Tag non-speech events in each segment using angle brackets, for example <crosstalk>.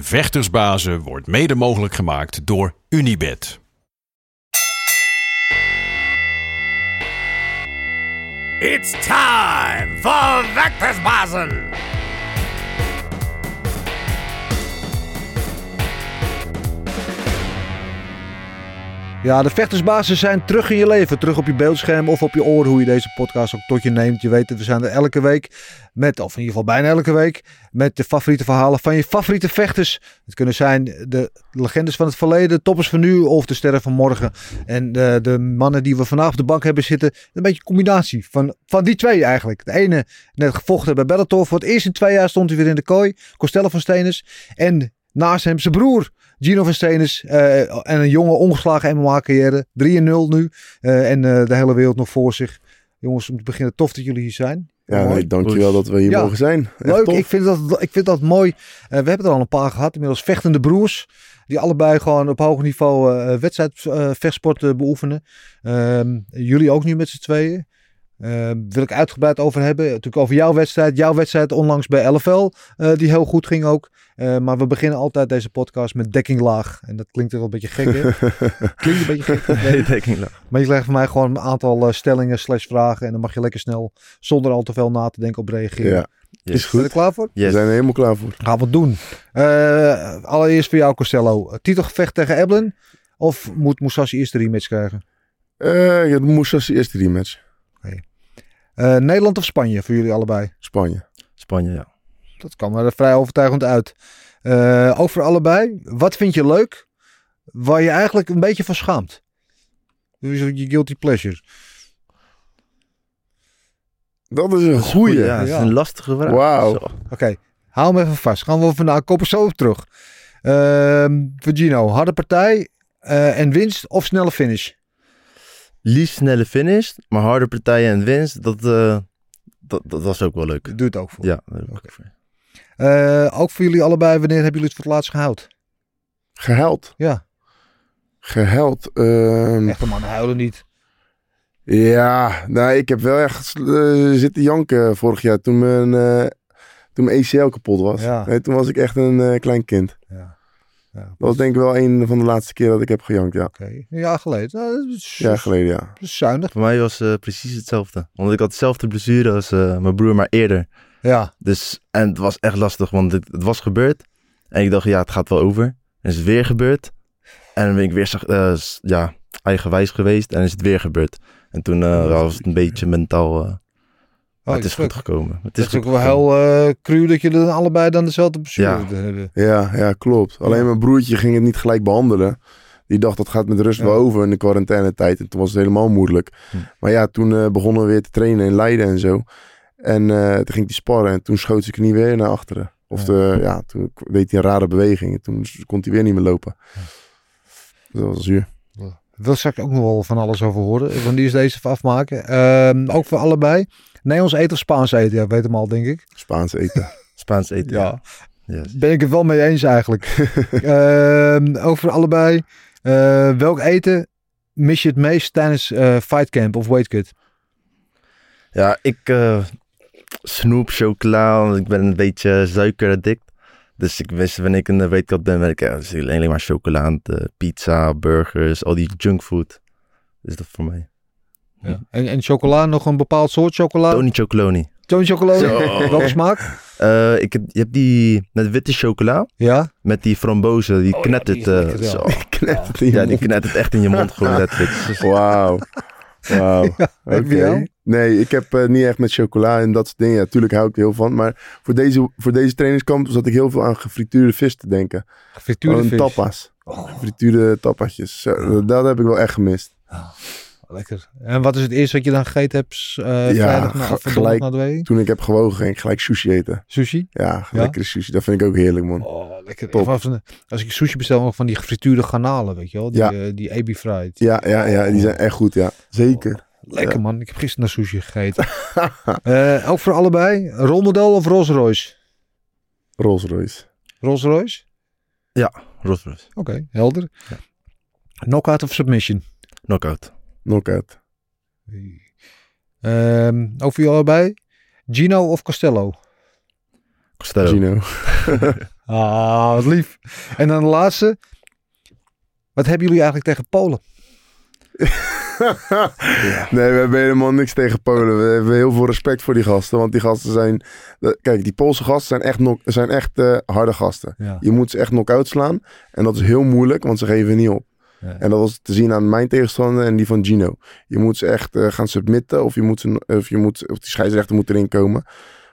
Vechtersbazen wordt mede mogelijk gemaakt door Unibed. It's time for Vectorsbazen! Ja, de vechtersbazen zijn terug in je leven. Terug op je beeldscherm of op je oren, hoe je deze podcast ook tot je neemt. Je weet het, we zijn er elke week met, of in ieder geval bijna elke week, met de favoriete verhalen van je favoriete vechters. Het kunnen zijn de legendes van het verleden, toppers van nu of de sterren van morgen. En de, de mannen die we vandaag op de bank hebben zitten, een beetje een combinatie van, van die twee eigenlijk. De ene net gevochten bij Bellator. Voor het eerst in twee jaar stond hij weer in de kooi. Costello van Stenis. En naast hem zijn broer. Gino van Stenis eh, en een jonge ongeslagen MMA-carrière. 3-0 nu. eh, en eh, de hele wereld nog voor zich. Jongens, om te beginnen, tof dat jullie hier zijn. Ja, nee, dankjewel dat we hier Ja. mogen zijn. Echt Leuk, tof. ik vind, dat, ik vind dat mooi. Eh, we hebben er al een paar gehad, inmiddels vechtende broers. Die allebei gewoon op hoog niveau eh wedstrijd eh, vechtsport eh, beoefenen. Ehm, jullie ook nu met z'n tweeën. Ehm, wil ik uitgebreid over hebben. Natuurlijk over jouw wedstrijd. Jouw wedstrijd onlangs bij LFL. eh, die heel goed ging ook. Eh, maar we beginnen altijd deze podcast met dekking laag. En dat klinkt er wel een beetje gek, <laughs> klinkt een beetje gek. <laughs> Nee, nog. Maar je legt voor mij gewoon een aantal stellingen slash vragen. En dan mag je lekker snel, zonder al te veel na te denken, op reageren. Ja, Yes. is Ben je goed. er klaar voor? We Yes. zijn er helemaal klaar voor. Gaan we het doen. Eh, allereerst voor jou, Costello. Titelgevecht tegen Eblin? Of moet Musashi eerst de rematch krijgen? Eh ja, moest als de eerste rematch. Eh, Nederland of Spanje voor jullie allebei? Spanje. Spanje, ja. Dat kwam er vrij overtuigend uit. Eh, ook voor allebei. Wat vind je leuk? Waar je eigenlijk een beetje van schaamt? Dus je guilty pleasure. Dat is een goeie. Ja, dat is een lastige vraag. Wauw. Oké, hou hem even vast. Gaan we vandaan. Kopen zo op terug. Ehm voor Gino, harde partij eh, en winst of snelle finish? Liefst snelle finish, maar harde partijen en winst, dat, eh, dat, dat was ook wel leuk. Doe het ook voor. Ja, ook voor. Eh, ook voor jullie allebei, wanneer hebben jullie het voor het laatst gehouden? Gehuild. Ja, Gehuild. Ehm, echte mannen huilen niet. ja, nou, ik heb wel echt eh, zitten janken vorig jaar toen mijn, eh, toen mijn ACL kapot was. Ja. Nee, toen was ik echt een eh, klein kind. Ja. Ja, Dat was denk ik wel een van de laatste keer dat ik heb gejankt, ja. Oké, een jaar geleden. Nou, dat is, Ja, geleden, ja. zuinig. Voor mij was eh, precies hetzelfde. Want ik had dezelfde blessure als eh, mijn broer, maar eerder. Ja, Dus, en het was echt lastig, want het, het was gebeurd. En ik dacht, ja, het gaat wel over. En is het weer gebeurd. En dan ben ik weer eh, ja, eigenwijs geweest en is het weer gebeurd. En toen eh, was het een beetje mentaal... maar het is goed gekomen. Het is is ook wel heel eh cru dat jullie dan allebei dan dezelfde blessure Ja. hebben. Ja, ja, klopt. Alleen mijn broertje ging het niet gelijk behandelen. Die dacht dat gaat met rust Ja. wel over in de quarantainetijd. En toen was het helemaal moeilijk. Hm. Maar ja, toen eh, begonnen we weer te trainen in Leiden en zo. En eh, toen ging hij sparren en toen schoot zijn knie weer naar achteren. Of Ja. de, ja, toen deed hij een rare beweging. En toen kon hij weer niet meer lopen. Dat was zuur. Daar wil straks ook nog wel van alles over horen. Wanneer is deze even afmaken? Ehm, ook voor allebei. Nederlands eten of Spaans eten? Ja, weet hem al, denk ik. Spaans eten. <laughs> Spaans eten. Ja. Yes. Ben ik het wel mee eens eigenlijk. <laughs> Ehm ook voor allebei. Eh, welk eten mis je het meest tijdens eh fightcamp of weightcut? Ja, ik eh, snoep, chocola, ik ben een beetje suikeraddict. Dus ik wist wanneer ik een weetkant ben, ben ik ja, dus alleen maar chocola, aan het, eh, pizza, burgers, al die junkfood. Dus dat voor mij. Ja. En, en chocola, nog een bepaald soort chocola? Tony Chocoloni. Tony chocola? Zo. <laughs> Welke smaak? Eh, ik heb, je hebt die met witte chocola, Ja? met die frambozen, die Oh ja, knettert. die is eh, ja. zo. <laughs> Het in je Ja, die knettert echt in je mond gewoon <laughs> letterlijk. Wauw. Wauw. <laughs> Heb Oké. je jou? Nee, ik heb eh, niet echt met chocola en dat soort dingen. Ja, tuurlijk hou ik er heel van. Maar voor deze, voor deze trainingskamp zat ik heel veel aan gefrituurde vis te denken. Gefrituurde Gewoon vis. tapas. Oh, Gefrituurde tapasjes. Dat heb ik wel echt gemist. Lekker. En wat is het eerste wat je dan gegeten hebt eh Ja, vrijdag na, gelijk. na de week? Toen ik heb gewogen, ging ik gelijk sushi eten. Sushi? Ja, Ja? lekkere sushi. Dat vind ik ook heerlijk, man. Oh, lekker. Top. Of van- Als ik sushi bestel, nog van die gefrituurde garnalen, weet je wel? Die, Ja. eh, die ebi fried. Ja, ja, ja, die zijn echt goed, ja. Zeker. Lekker Ja. man, ik heb gisteren naar sushi gegeten. <laughs> Eh, ook voor allebei, rolmodel of Rolls Royce? Rolls Royce. Rolls Royce? Rolls Royce. Oké, helder. Knockout of submission? Knockout. Knockout. Ehm ook voor jullie allebei, Gino of Costello? Costello. Gino. <laughs> Ah, wat lief. En dan de laatste. Wat hebben jullie eigenlijk tegen Polen? <laughs> Nee, we hebben helemaal niks tegen Polen. We hebben heel veel respect voor die gasten. Want die gasten zijn... de- Kijk, die Poolse gasten zijn echt, knock- zijn echt eh, harde gasten. Ja. Je moet ze echt knock-out slaan. En dat is heel moeilijk, want ze geven niet op. Ja. En dat was te zien aan mijn tegenstander en die van Gino. Je moet ze echt eh, gaan submitten of, je moet ze, of, je moet, of die scheidsrechter moet erin komen.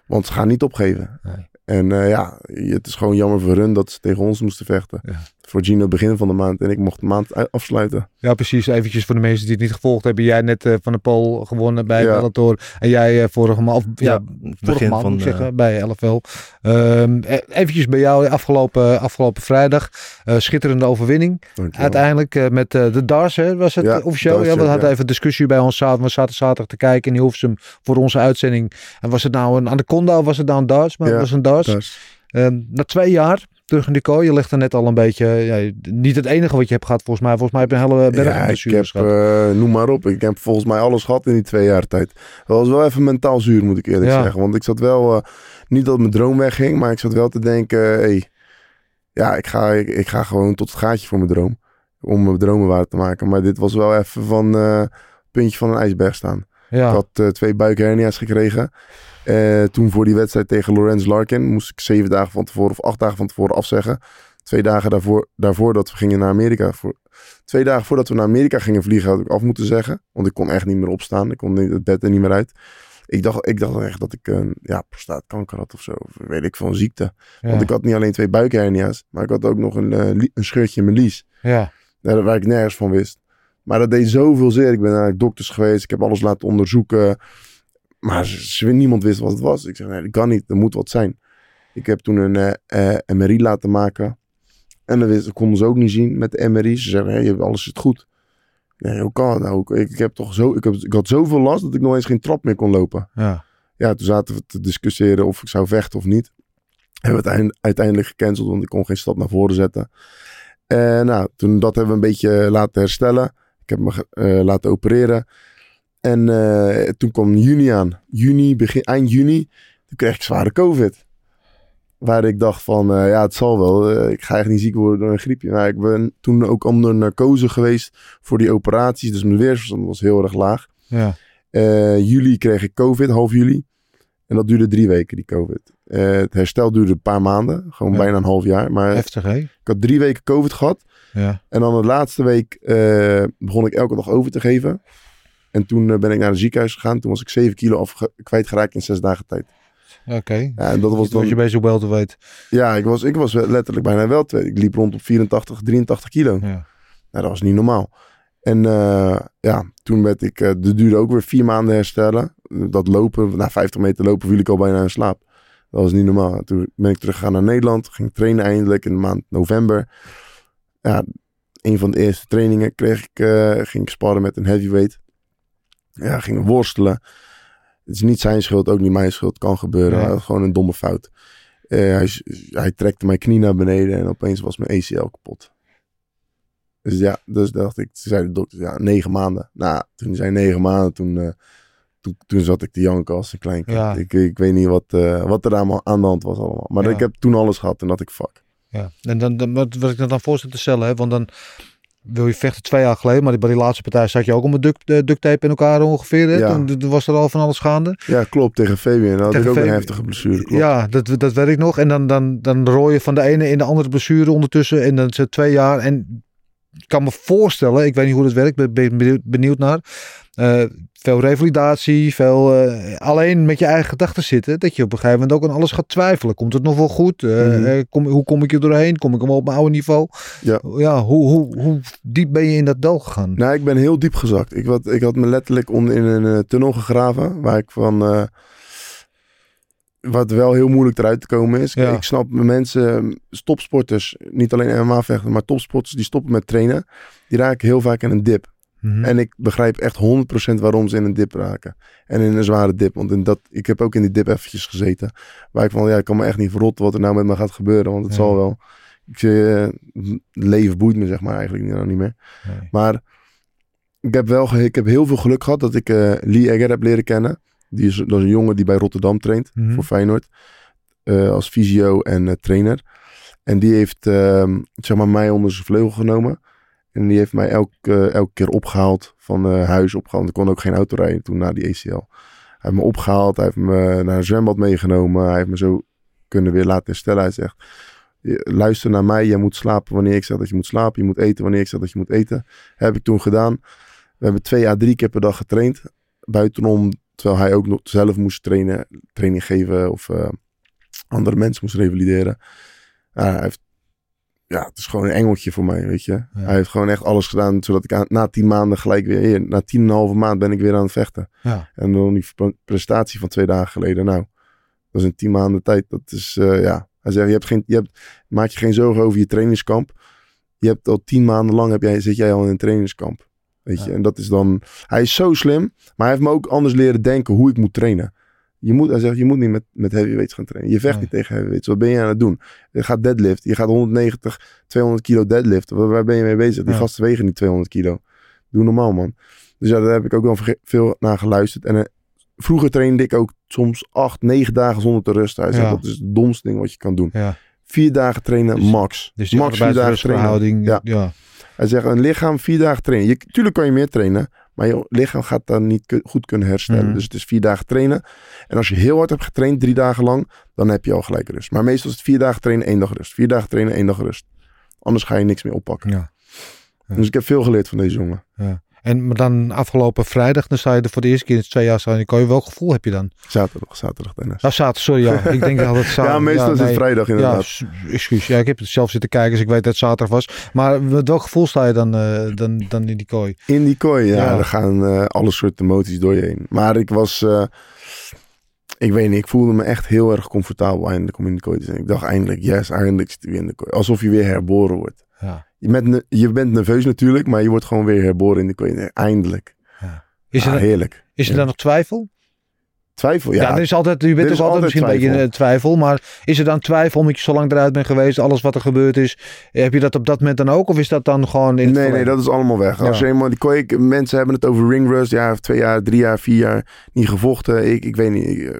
Want ze gaan niet opgeven. Nee. En eh, ja, het is gewoon jammer voor hun dat ze tegen ons moesten vechten. Ja. Voor Gino begin van de maand en ik mocht de maand afsluiten. Ja, precies. Eventjes voor de mensen die het niet gevolgd hebben. Jij net eh, van de Pool gewonnen bij Ja. Bellator. En jij eh, vorige maand, of, ja, Ja, vorige begin maand van moet ik eh, zeggen, bij LFL. Ehm, e- eventjes bij jou afgelopen, afgelopen vrijdag. Eh, schitterende overwinning. Dankjewel. Uiteindelijk eh, met eh, de DARS, hè, was het Ja, officieel? DARS, ja, we hadden ja. even discussie bij ons. zaten- We zaten zaterdag te kijken in Hilversum voor onze uitzending. En was het nou een Anaconda of was het nou een DARS? Maar Ja, het was een DARS. Ehm, na twee jaar terug in de kooi. Je legt er net al een beetje... Ja, niet het enige wat je hebt gehad volgens mij. Volgens mij heb je een hele berg Ja, ik heb, eh, noem maar op. Ik heb volgens mij alles gehad in die twee jaar tijd. Dat was wel even mentaal zuur, moet ik eerlijk Ja. zeggen. Want ik zat wel, eh, niet dat mijn droom wegging, maar ik zat wel te denken, hey, ja, ik ga, ik, ik ga gewoon tot het gaatje voor mijn droom. Om mijn dromen waar te maken. Maar dit was wel even van eh puntje van een ijsberg staan. ja. Ik had twee buikhernia's gekregen. Eh, toen voor die wedstrijd tegen Lorenz Larkin moest ik zeven dagen van tevoren of acht dagen van tevoren afzeggen. Twee dagen daarvoor, daarvoor dat we gingen naar Amerika. Voor, twee dagen voordat we naar Amerika gingen vliegen had ik af moeten zeggen. Want ik kon echt niet meer opstaan. Ik kon niet, het bed er niet meer uit. Ik dacht, ik dacht echt dat ik een ja, prostaatkanker had of zo. Of weet ik een ziekte. ja. Want ik had niet alleen twee buikhernia's. Maar ik had ook nog een, eh, een scheurtje in mijn lies. ja. Daar- Waar ik nergens van wist. Maar dat deed zoveel zeer. Ik ben naar dokters geweest. Ik heb alles laten onderzoeken. Maar ze, niemand wist wat het was. Ik zeg, nee, dat kan niet. Er moet wat zijn. Ik heb toen een eh, eh, MRI laten maken. En dat wist- dat konden ze ook niet zien met de MRI. Ze zeggen, hey, alles zit goed. Nee, hoe kan het nou? Ik, ik, heb toch zo, ik, heb, ik had zoveel last dat ik nog eens geen trap meer kon lopen. ja. Ja, toen zaten we te discussiëren of ik zou vechten of niet. Hebben we het eind- uiteindelijk gecanceld, want ik kon geen stap naar voren zetten. En nou, toen dat hebben we een beetje laten herstellen. Ik heb me eh, laten opereren. En eh, toen kwam juni aan. Juni, begin, eind juni, toen kreeg ik zware covid. Waar ik dacht van, eh, ja, het zal wel. Eh, ik ga echt niet ziek worden door een griepje. Maar ik ben toen ook onder narcose geweest voor die operaties. Dus mijn weerstand was heel erg laag. ja. Juli kreeg ik COVID, half juli. En dat duurde drie weken, die COVID. Het herstel duurde een paar maanden, gewoon Ja. bijna een half jaar. Maar Heftig, hè? ik had drie weken COVID gehad. Ja. En dan de laatste week begon ik elke dag over te geven. En toen eh, ben ik naar het ziekenhuis gegaan. Toen was ik 7 kilo afge- kwijtgeraakt in zes dagen tijd. Oké. Ja, en dat was Was dan, je bezig wel te weten. ja, ik was, ik was letterlijk bijna wel. Ik liep rond op 84, 83 kilo. Ja. Nou, dat was niet normaal. En eh, ja, toen werd ik, eh dat duurde ook weer vier maanden herstellen. Dat lopen, na 50 meter lopen viel ik al bijna in slaap. Dat was niet normaal. Toen ben ik teruggegaan naar Nederland, ging trainen eindelijk in de maand november. Ja, een van de eerste trainingen kreeg ik, ging ik sparren met een heavyweight. Ja, gingen worstelen. Het is niet zijn schuld, ook niet mijn schuld. Kan gebeuren. Gewoon een domme fout. Eh, hij, hij trekte mijn knie naar beneden en opeens was mijn ACL kapot. Dus ja, dus dacht ik, toen zei de dokter, ja, negen maanden. Nou, toen zei negen maanden, toen, eh, toen, toen zat ik te janken als een klein kind. Ja. Ik, ik weet niet wat, eh, wat er allemaal aan de hand was allemaal. Maar Ja. ik heb toen alles gehad en dat ik fuck. Ja, en dan, dan wat, wat ik dan voorstel te stellen, hè, want dan wil je vechten twee jaar geleden, maar bij die laatste partij zat je ook om een duct, eh, duct tape in elkaar ongeveer. Hè? Ja. Toen, was er al van alles gaande. Ja, klopt, tegen Fabian. Had ik ook een heftige blessure, klopt. Ja, dat, dat weet ik nog. En dan, dan, dan rooi je van de ene in de andere blessure ondertussen. En dan het twee jaar. En kan me voorstellen, ik weet niet hoe dat werkt, ben ben benieuwd- naar. Eh, veel revalidatie, veel eh, alleen met je eigen gedachten zitten. Dat je op een gegeven moment ook aan alles gaat twijfelen. Komt het nog wel goed? Eh, Mhm. kom, hoe kom ik er doorheen? Kom ik hem op mijn oude niveau? Ja. ja hoe, hoe, hoe diep ben je in dat dal gegaan? Nou, ik ben heel diep gezakt. Ik had, ik had me letterlijk onder in een tunnel gegraven. Waar ik van. Wat wel heel moeilijk eruit te komen is. Ja. Ik snap mensen, topsporters, niet alleen MMA-vechten, maar topsporters die stoppen met trainen. Die raken heel vaak in een dip. Mhm. En ik begrijp echt 100% waarom ze in een dip raken. En in een zware dip. Want in dat, ik heb ook in die dip eventjes gezeten. Waar ik van, ja, ik kan me echt niet verrotten wat er nou met me gaat gebeuren. Want het zal wel. Ik het leven boeit me zeg maar eigenlijk nou niet meer. Nee. Maar ik heb wel ik heb heel veel geluk gehad dat ik eh, Lee Egger heb leren kennen. Die is, dat is een jongen die bij Rotterdam traint Mhm. voor Feyenoord. eh, als fysio en eh, trainer. En die heeft ehm, zeg maar, mij onder zijn vleugel genomen. En die heeft mij elke, elke keer opgehaald van eh, huis opgehaald. Ik kon ook geen auto rijden toen na die ACL. Hij heeft me opgehaald, hij heeft me naar een zwembad meegenomen. Hij heeft me zo kunnen weer laten herstellen. Hij zegt, "Je- luister naar mij, jij moet slapen wanneer ik zeg dat je moet slapen. Je moet eten wanneer ik zeg dat je moet eten. heb ik toen gedaan. We hebben twee à drie keer per dag getraind. Buitenom, terwijl hij ook nog zelf moest trainen, training geven of eh, andere mensen moest revalideren. Hij heeft, ja, het is gewoon een engeltje voor mij, weet je. Hij heeft gewoon echt alles gedaan, zodat ik aan- na tien maanden gelijk weer, hier, na tien en een halve maand ben ik weer aan het vechten. Ja. En dan die pre- prestatie van twee dagen geleden, nou, dat is in tien maanden tijd, dat is, eh, ja. Hij zegt, je hebt geen, je hebt, maak je geen zorgen over je trainingskamp. Je hebt al tien maanden lang, heb jij, zit jij al in een trainingskamp. Weet je, Ja. en dat is dan, hij is zo slim, maar hij heeft me ook anders leren denken hoe ik moet trainen. Je moet, hij zegt, je moet niet met, met heavyweights gaan trainen. Je vecht Nee. niet tegen heavyweights. Wat ben je aan het doen? Je gaat deadlift. Je gaat 190, 200 kilo deadliften. Waar, waar ben je mee bezig? Die Ja. gasten wegen niet 200 kilo. Doe normaal, man. Dus ja, daar heb ik ook wel veel naar geluisterd. En eh, vroeger trainde ik ook soms acht, negen dagen zonder te rusten. Hij zegt, Ja. dat is het domste ding wat je kan doen. Vier dagen trainen, Dus- max. Dus max vier dagen trainen. Ja. Hij zegt, een lichaam vier dagen trainen. Je, tuurlijk kan je meer trainen, maar je lichaam gaat dan niet goed kunnen herstellen. Mhm. Dus het is vier dagen trainen. En als je heel hard hebt getraind, drie dagen lang, dan heb je al gelijk rust. Maar meestal is het vier dagen trainen, één dag rust. Vier dagen trainen, één dag rust. Anders ga je niks meer oppakken. Ja. Ja. Dus ik heb veel geleerd van deze jongen. En maar dan afgelopen vrijdag, dan sta je er voor de eerste keer in twee jaar staan. Welk welk gevoel heb je dan? Zaterdag, zaterdag Dennis. Nou, zaterdag, sorry. Ja. Ik denk dat het <laughs> zaterdag. ja, meestal is het vrijdag Ja, inderdaad. s- excuus. Ja, ik heb het zelf zitten kijken, dus ik weet dat het zaterdag was. Maar met welk gevoel sta je dan, eh, dan, dan in die kooi? In die kooi, ja, Ja. er gaan eh, alle soorten emoties door je heen. Maar ik was, eh, ik weet niet, ik voelde me echt heel erg comfortabel eindelijk om in de kooi te zijn. Ik dacht eindelijk, yes, eindelijk zit ik weer in de kooi. Alsof je weer herboren wordt. Ja. Je bent, je bent nerveus natuurlijk, maar je wordt gewoon weer herboren in de. Eindelijk. Is, er, Ah, heerlijk. is er dan nog twijfel? Twijfel, Ja, ja. er is altijd, je bent is ook altijd misschien een beetje een twijfel. Maar is er dan twijfel omdat je zo lang eruit bent geweest, alles wat er gebeurd is? Heb je dat op dat moment dan ook? Of is dat dan gewoon in Nee, nee, dat is allemaal weg. Als Ja. je eenmaal die kooi, mensen hebben het over ring rust, ja, twee jaar, drie jaar, vier jaar niet gevochten. Ik, ik weet niet. Eh,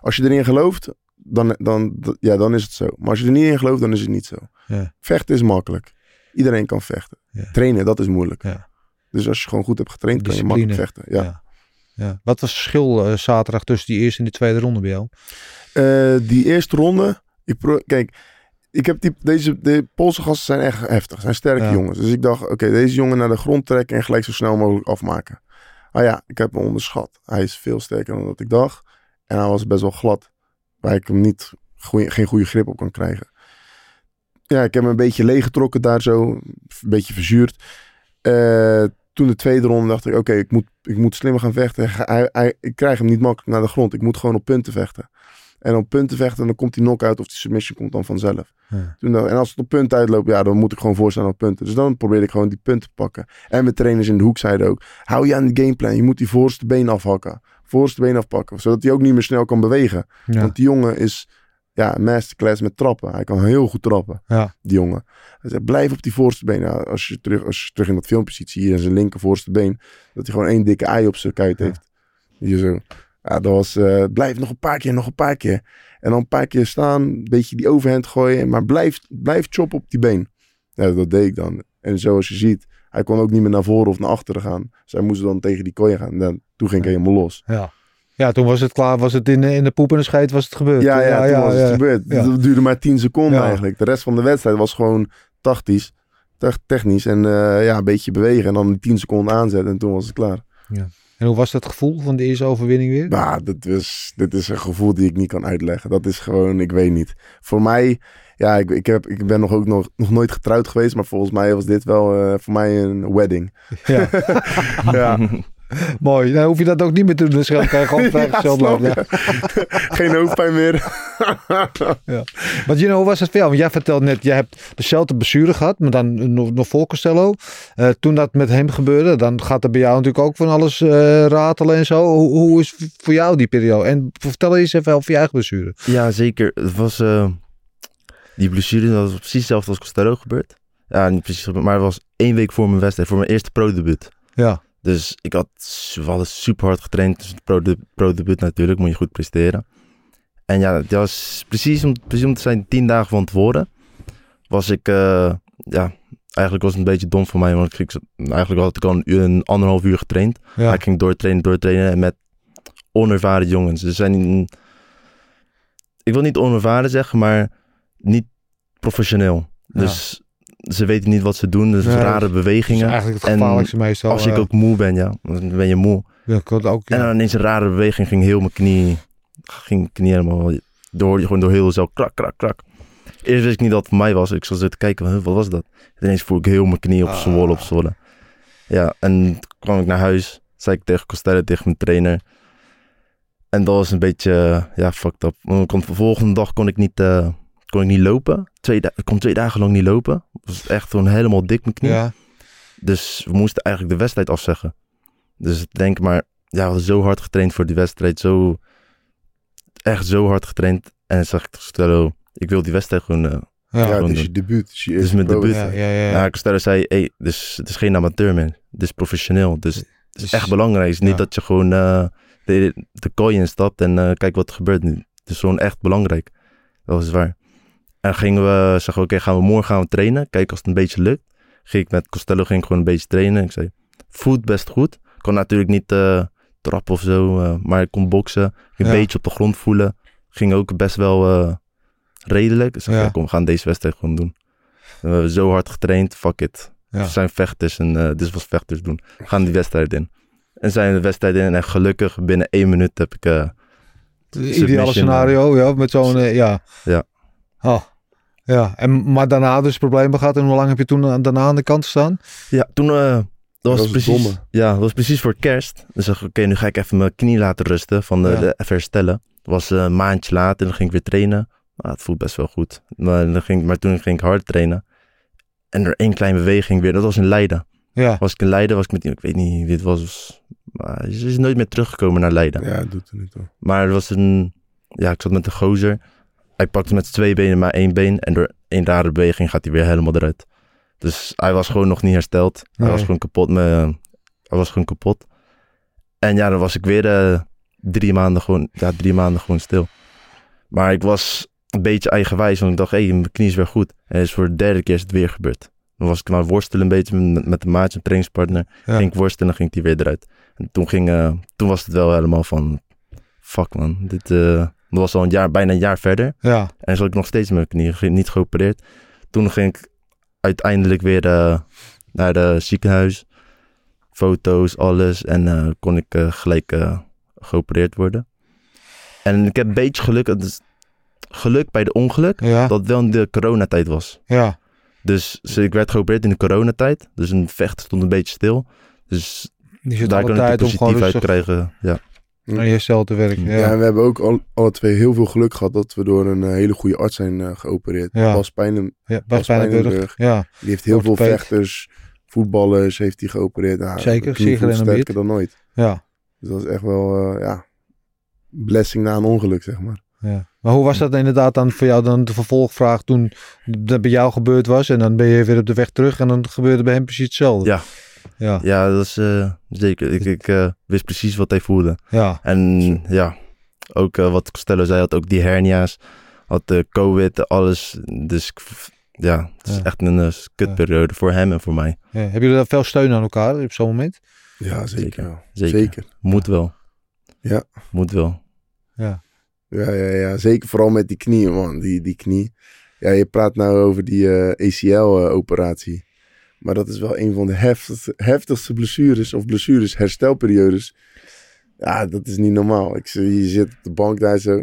als je erin gelooft, dan, dan, ja, dan is het zo. Maar als je er niet in gelooft, dan is het niet zo. Ja. Vechten is makkelijk. Iedereen kan vechten. Ja. Trainen, dat is moeilijk. Ja. Dus als je gewoon goed hebt getraind, kan je makkelijk vechten. Ja. Ja. Wat was het verschil eh, zaterdag tussen die eerste en die tweede ronde bij jou? Eh, die eerste ronde, ik pro- kijk, ik heb die, deze, de Poolse gasten zijn echt heftig, zijn sterke jongens. Dus ik dacht, oké, deze jongen naar de grond trekken en gelijk zo snel mogelijk afmaken. Ah ja, ik heb hem onderschat. Hij is veel sterker dan dat ik dacht. En hij was best wel glad, waar ik hem niet goeie- geen goede grip op kan krijgen. Ja, ik heb hem een beetje leeggetrokken daar zo, een beetje verzuurd. Eh, toen de tweede ronde dacht ik, oké, ik, moet, ik moet slimmer gaan vechten. Hij, hij, ik krijg hem niet makkelijk naar de grond. Ik moet gewoon op punten vechten. En op punten vechten, dan komt die knock-out of die submission komt dan vanzelf. Ja. Toen en als het op punten uitloopt, ja, dan moet ik gewoon voorstaan op punten. Dus dan probeerde ik gewoon die punten te pakken. En mijn trainers in de hoek zeiden ook, hou je aan de gameplan. Je moet die voorste been afhakken. Voorste been afpakken. Zodat hij ook niet meer snel kan bewegen. Ja. Want die jongen is ja, masterclass met trappen. Hij kan heel goed trappen, Ja. die jongen. Hij zei, blijf op die voorste been. Als, je terug, als je terug in dat filmpje ziet, zie je in zijn linker voorste been... dat hij gewoon één dikke ei op zijn kuit Ja. heeft. Hier zo. Ja, dat was... eh, blijf nog een paar keer, nog een paar keer. En dan een paar keer staan, een beetje die overhand gooien. Maar blijf, blijf choppen op die been. Ja, dat deed ik dan. En zoals je ziet, hij kon ook niet meer naar voren of naar achteren gaan. Zij moesten dan tegen die kooi gaan. En dan, toen ging ik helemaal los. Ja. Ja, toen was het klaar. Was het in, de- in de poep en de scheet was het gebeurd. Ja, ja, toen was het ja. gebeurd. Ja. Dat duurde maar 10 seconden Ja. eigenlijk. De rest van de wedstrijd was gewoon tactisch, te- technisch en eh, ja, een beetje bewegen. En dan die 10 seconden aanzetten en toen was het klaar. En hoe was dat gevoel van de eerste overwinning weer? Maar dit, is, dit is een gevoel die ik niet kan uitleggen. Dat is gewoon, ik weet niet. Voor mij, ja, ik, ik, heb, ik ben nog ook nog, nog nooit getrouwd geweest. Maar volgens mij was dit wel eh, voor mij een wedding. Ja, <laughs> Ja, <laughs> <laughs> mooi. Dan hoef je dat ook niet meer te doen. Dus dan kan <laughs> je gewoon blijven. je? Geen hoofdpijn meer. <laughs> Want you know, hoe was het voor jou? Want jij vertelt net, jij hebt dezelfde blessure gehad, maar dan nog, nog voor Costello. Eh, toen dat met hem gebeurde, dan gaat er bij jou natuurlijk ook van alles eh, ratelen en zo. Hoe, hoe is voor jou die periode? En vertel eens even over je eigen blessure. Ja, zeker. Het was, eh, die blessure dat was precies hetzelfde als Costello gebeurd. Ja, niet precies, maar het was één week voor mijn wedstrijd, voor mijn eerste pro-debuut. Ja, Dus ik had, we hadden super hard getraind. Dus pro, pro-debuut natuurlijk, moet je goed presteren. En ja, dat was precies om, precies om te zijn tien dagen van tevoren. was ik, eh, ja, eigenlijk was het een beetje dom voor mij. Want ik, eigenlijk had ik al een, uur, een anderhalf uur getraind. Ja. Ik ging doortrainen, doortrainen en met onervaren jongens. Ze zijn, ik wil niet onervaren zeggen, maar niet professioneel. Ja. Ze weten niet wat ze doen. Dus Nee, rare Dat is bewegingen. eigenlijk het En gevaarlijkste meestal. Als ik ja. ook moe ben, ja, dan ben je moe. Ja, ook, En dan ineens een rare beweging ging heel mijn knie, ging mijn knie helemaal door, gewoon door heel zo krak, krak, krak. Eerst wist ik niet dat het voor mij was. Ik zat zitten kijken, wat was dat? En ineens voel ik heel mijn knie op Ah. zwollen, op zwollen. Ja, en toen kwam ik naar huis, zei ik tegen Costello, tegen mijn trainer. En dat was een beetje, eh, ja, fucked up. Want kon, de volgende dag kon ik niet, eh, kon ik niet lopen. Twee da- ik kon twee dagen lang niet lopen. Het was echt gewoon helemaal dik mijn knie. ja. Dus we moesten eigenlijk de wedstrijd afzeggen. Dus ik denk maar, ja, we hadden zo hard getraind voor die wedstrijd. Zo, echt zo hard getraind. En dan zag ik Costello, ik wil die wedstrijd gewoon... eh Ja. Is je debuut. Het is je Het is mijn pro- debuut. Ja, ja, ja. Ja, Costello zei, hey, dus, het is geen amateur man. Het is professioneel. Dus het Dus- is echt belangrijk. Het is niet ja. dat je gewoon eh, de, de kooi instapt en eh kijk wat er gebeurt nu. Het is gewoon echt belangrijk. Dat is waar. En gingen we zeggen, oké, gaan we morgen gaan we trainen. Kijken als het een beetje lukt. Ging ik met Costello ging ik gewoon een beetje trainen. Ik zei, voet best goed. Ik kon natuurlijk niet eh, trappen of zo, eh, maar ik kon boksen. Een Ja. beetje op de grond voelen. Ging ook best wel eh, redelijk. Dus ik Ja. kom, we gaan deze wedstrijd gewoon doen. We hebben zo hard getraind, fuck it. Ja. We zijn vechters en dit is wat vechters doen. We gaan die wedstrijd in. En zijn de wedstrijd in en gelukkig binnen één minuut heb ik... Het ideale scenario, ja, met zo'n, ja. Ja. Oh. Ja, en, maar daarna dus problemen gehad. En hoe lang heb je toen aan- daarna aan de kant gestaan? Ja, toen... eh, dat was, was het precies, domme. ja, dat was precies voor kerst. Dan zeg ik, oké, nu ga ik even mijn knie laten rusten. Van de, Ja. de- even herstellen. Dat was eh, een maandje later. Dan ging ik weer trainen. Nou, het voelt best wel goed. Maar, dan ging, maar toen ging ik hard trainen. En er één kleine beweging weer. Dat was in Leiden. Ja. Was ik in Leiden, was ik met ik weet niet wie het was. Maar ze is nooit meer teruggekomen naar Leiden. Ja, het doet er niet toe. Maar er was een, ja, ik zat met een gozer. Hij pakte met twee benen maar één been. En door één rare beweging gaat hij weer helemaal eruit. Dus hij was gewoon nog niet hersteld. Hij was gewoon kapot. Met, hij was gewoon kapot. En ja, dan was ik weer eh, drie, maanden gewoon, ja, drie maanden gewoon stil. Maar ik was een beetje eigenwijs. Want ik dacht, hé, hey, mijn knie is weer goed. En is voor de derde keer is het weer gebeurd. Dan was ik maar worstelen een beetje met, met de maatje, een trainingspartner. Ja. Ging ik worstelen en ging hij weer eruit. En toen, ging, eh, toen was het wel helemaal van... Fuck man, dit eh, dat was al een jaar, bijna een jaar verder. Ja. En zat ik nog steeds met mijn knie, niet geopereerd. Toen ging ik uiteindelijk weer eh, naar het ziekenhuis. Foto's, alles. En eh, kon ik eh, gelijk geopereerd worden. En ik heb een beetje geluk. Is geluk bij de ongeluk. Ja. Dat het wel in de coronatijd was. Ja. Dus ik werd geopereerd in de coronatijd. Dus een vecht stond een beetje stil. Dus daar kon ik positief uit krijgen. Ja. Aan je herstel te werken. Ja. Ja. En we hebben ook al, alle twee heel veel geluk gehad dat we door een eh, hele goede arts zijn eh, geopereerd. Ja. Bas Pijnen, Ja, Bas Bas Pijnenburg. Pijnenburg. Ja. die heeft heel veel vechters, voetballers heeft hij geopereerd. Ja, Zeker, sterker dan nooit. Ja. Dus dat is echt wel, eh, ja, blessing na een ongeluk, zeg maar. Ja. Maar hoe was dat inderdaad dan voor jou dan de vervolgvraag toen dat bij jou gebeurd was en dan ben je weer op de weg terug en dan gebeurde bij hem precies hetzelfde? Ja. Ja. Ja, dat is eh, zeker. Ik, ik eh, wist precies wat hij voelde. Ja. En ja, ook eh, wat Costello zei, had ook die hernia's, had de COVID, alles. Dus ja, het is Ja. echt een kutperiode voor hem en voor mij. Ja. Hebben jullie dan veel steun aan elkaar op zo'n moment? Ja, zeker. Zeker. ja. Zeker. zeker. Moet wel. Ja. Moet wel. Ja. Ja, ja, ja, zeker vooral met die knieën, man. Die, die knie. Ja, je praat nou over die ACL-operatie. Maar dat is wel een van de heftigste, heftigste blessures of blessures, herstelperiodes. Ja, dat is niet normaal. Ik, zie- je zit op de bank daar zo.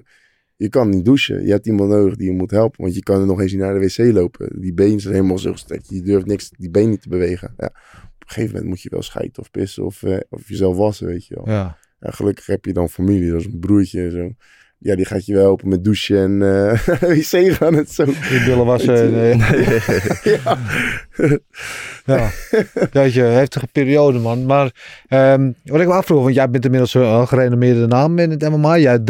Je kan niet douchen. Je hebt iemand nodig die je moet helpen. Want je kan er nog eens niet naar de wc lopen. Die benen zijn helemaal zo gestrekt. Je durft niks, die benen niet te bewegen. Ja, op een gegeven moment moet je wel schijten of pissen of, eh, of jezelf wassen, weet je wel. Ja. Ja, gelukkig heb je dan familie, dat is een broertje en zo. Ja, die gaat je wel helpen met douchen en eh <laughs> wc gaan en zo. Je billen wassen. en, eh, <laughs> <laughs> ja. Ja, Jeetje, heftige periode man. Maar ehm, wat ik me afvroeg, want jij bent inmiddels een al gerenommeerde naam in het MMA. Jij 3-0,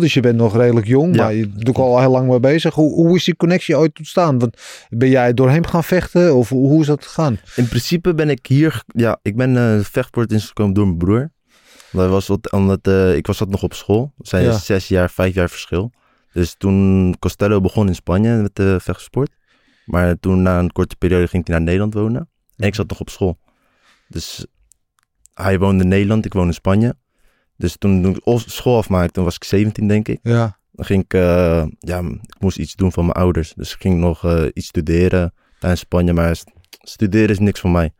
dus je bent nog redelijk jong, Ja. maar je bent ook al heel lang mee bezig. Hoe, hoe is die connectie ooit ontstaan? Want ben jij door hem gaan vechten of hoe, hoe is dat gegaan? In principe ben ik hier, ja, ik ben eh vechtsport ingekomen door mijn broer. Dat was wat, omdat, eh, ik was dat nog op school. We zijn Ja. zes jaar, vijf jaar verschil. Dus toen Costello begon in Spanje met de vechtsport. Maar toen na een korte periode ging hij naar Nederland wonen. En ik zat nog op school. Dus hij woonde in Nederland, ik woon in Spanje. Dus toen, toen ik school afmaakte, toen was ik 17 denk ik. Ja. Dan ging ik, eh, ja, ik moest iets doen van mijn ouders. Dus ik ging nog eh, iets studeren daar in Spanje. Maar st- studeren is niks voor mij.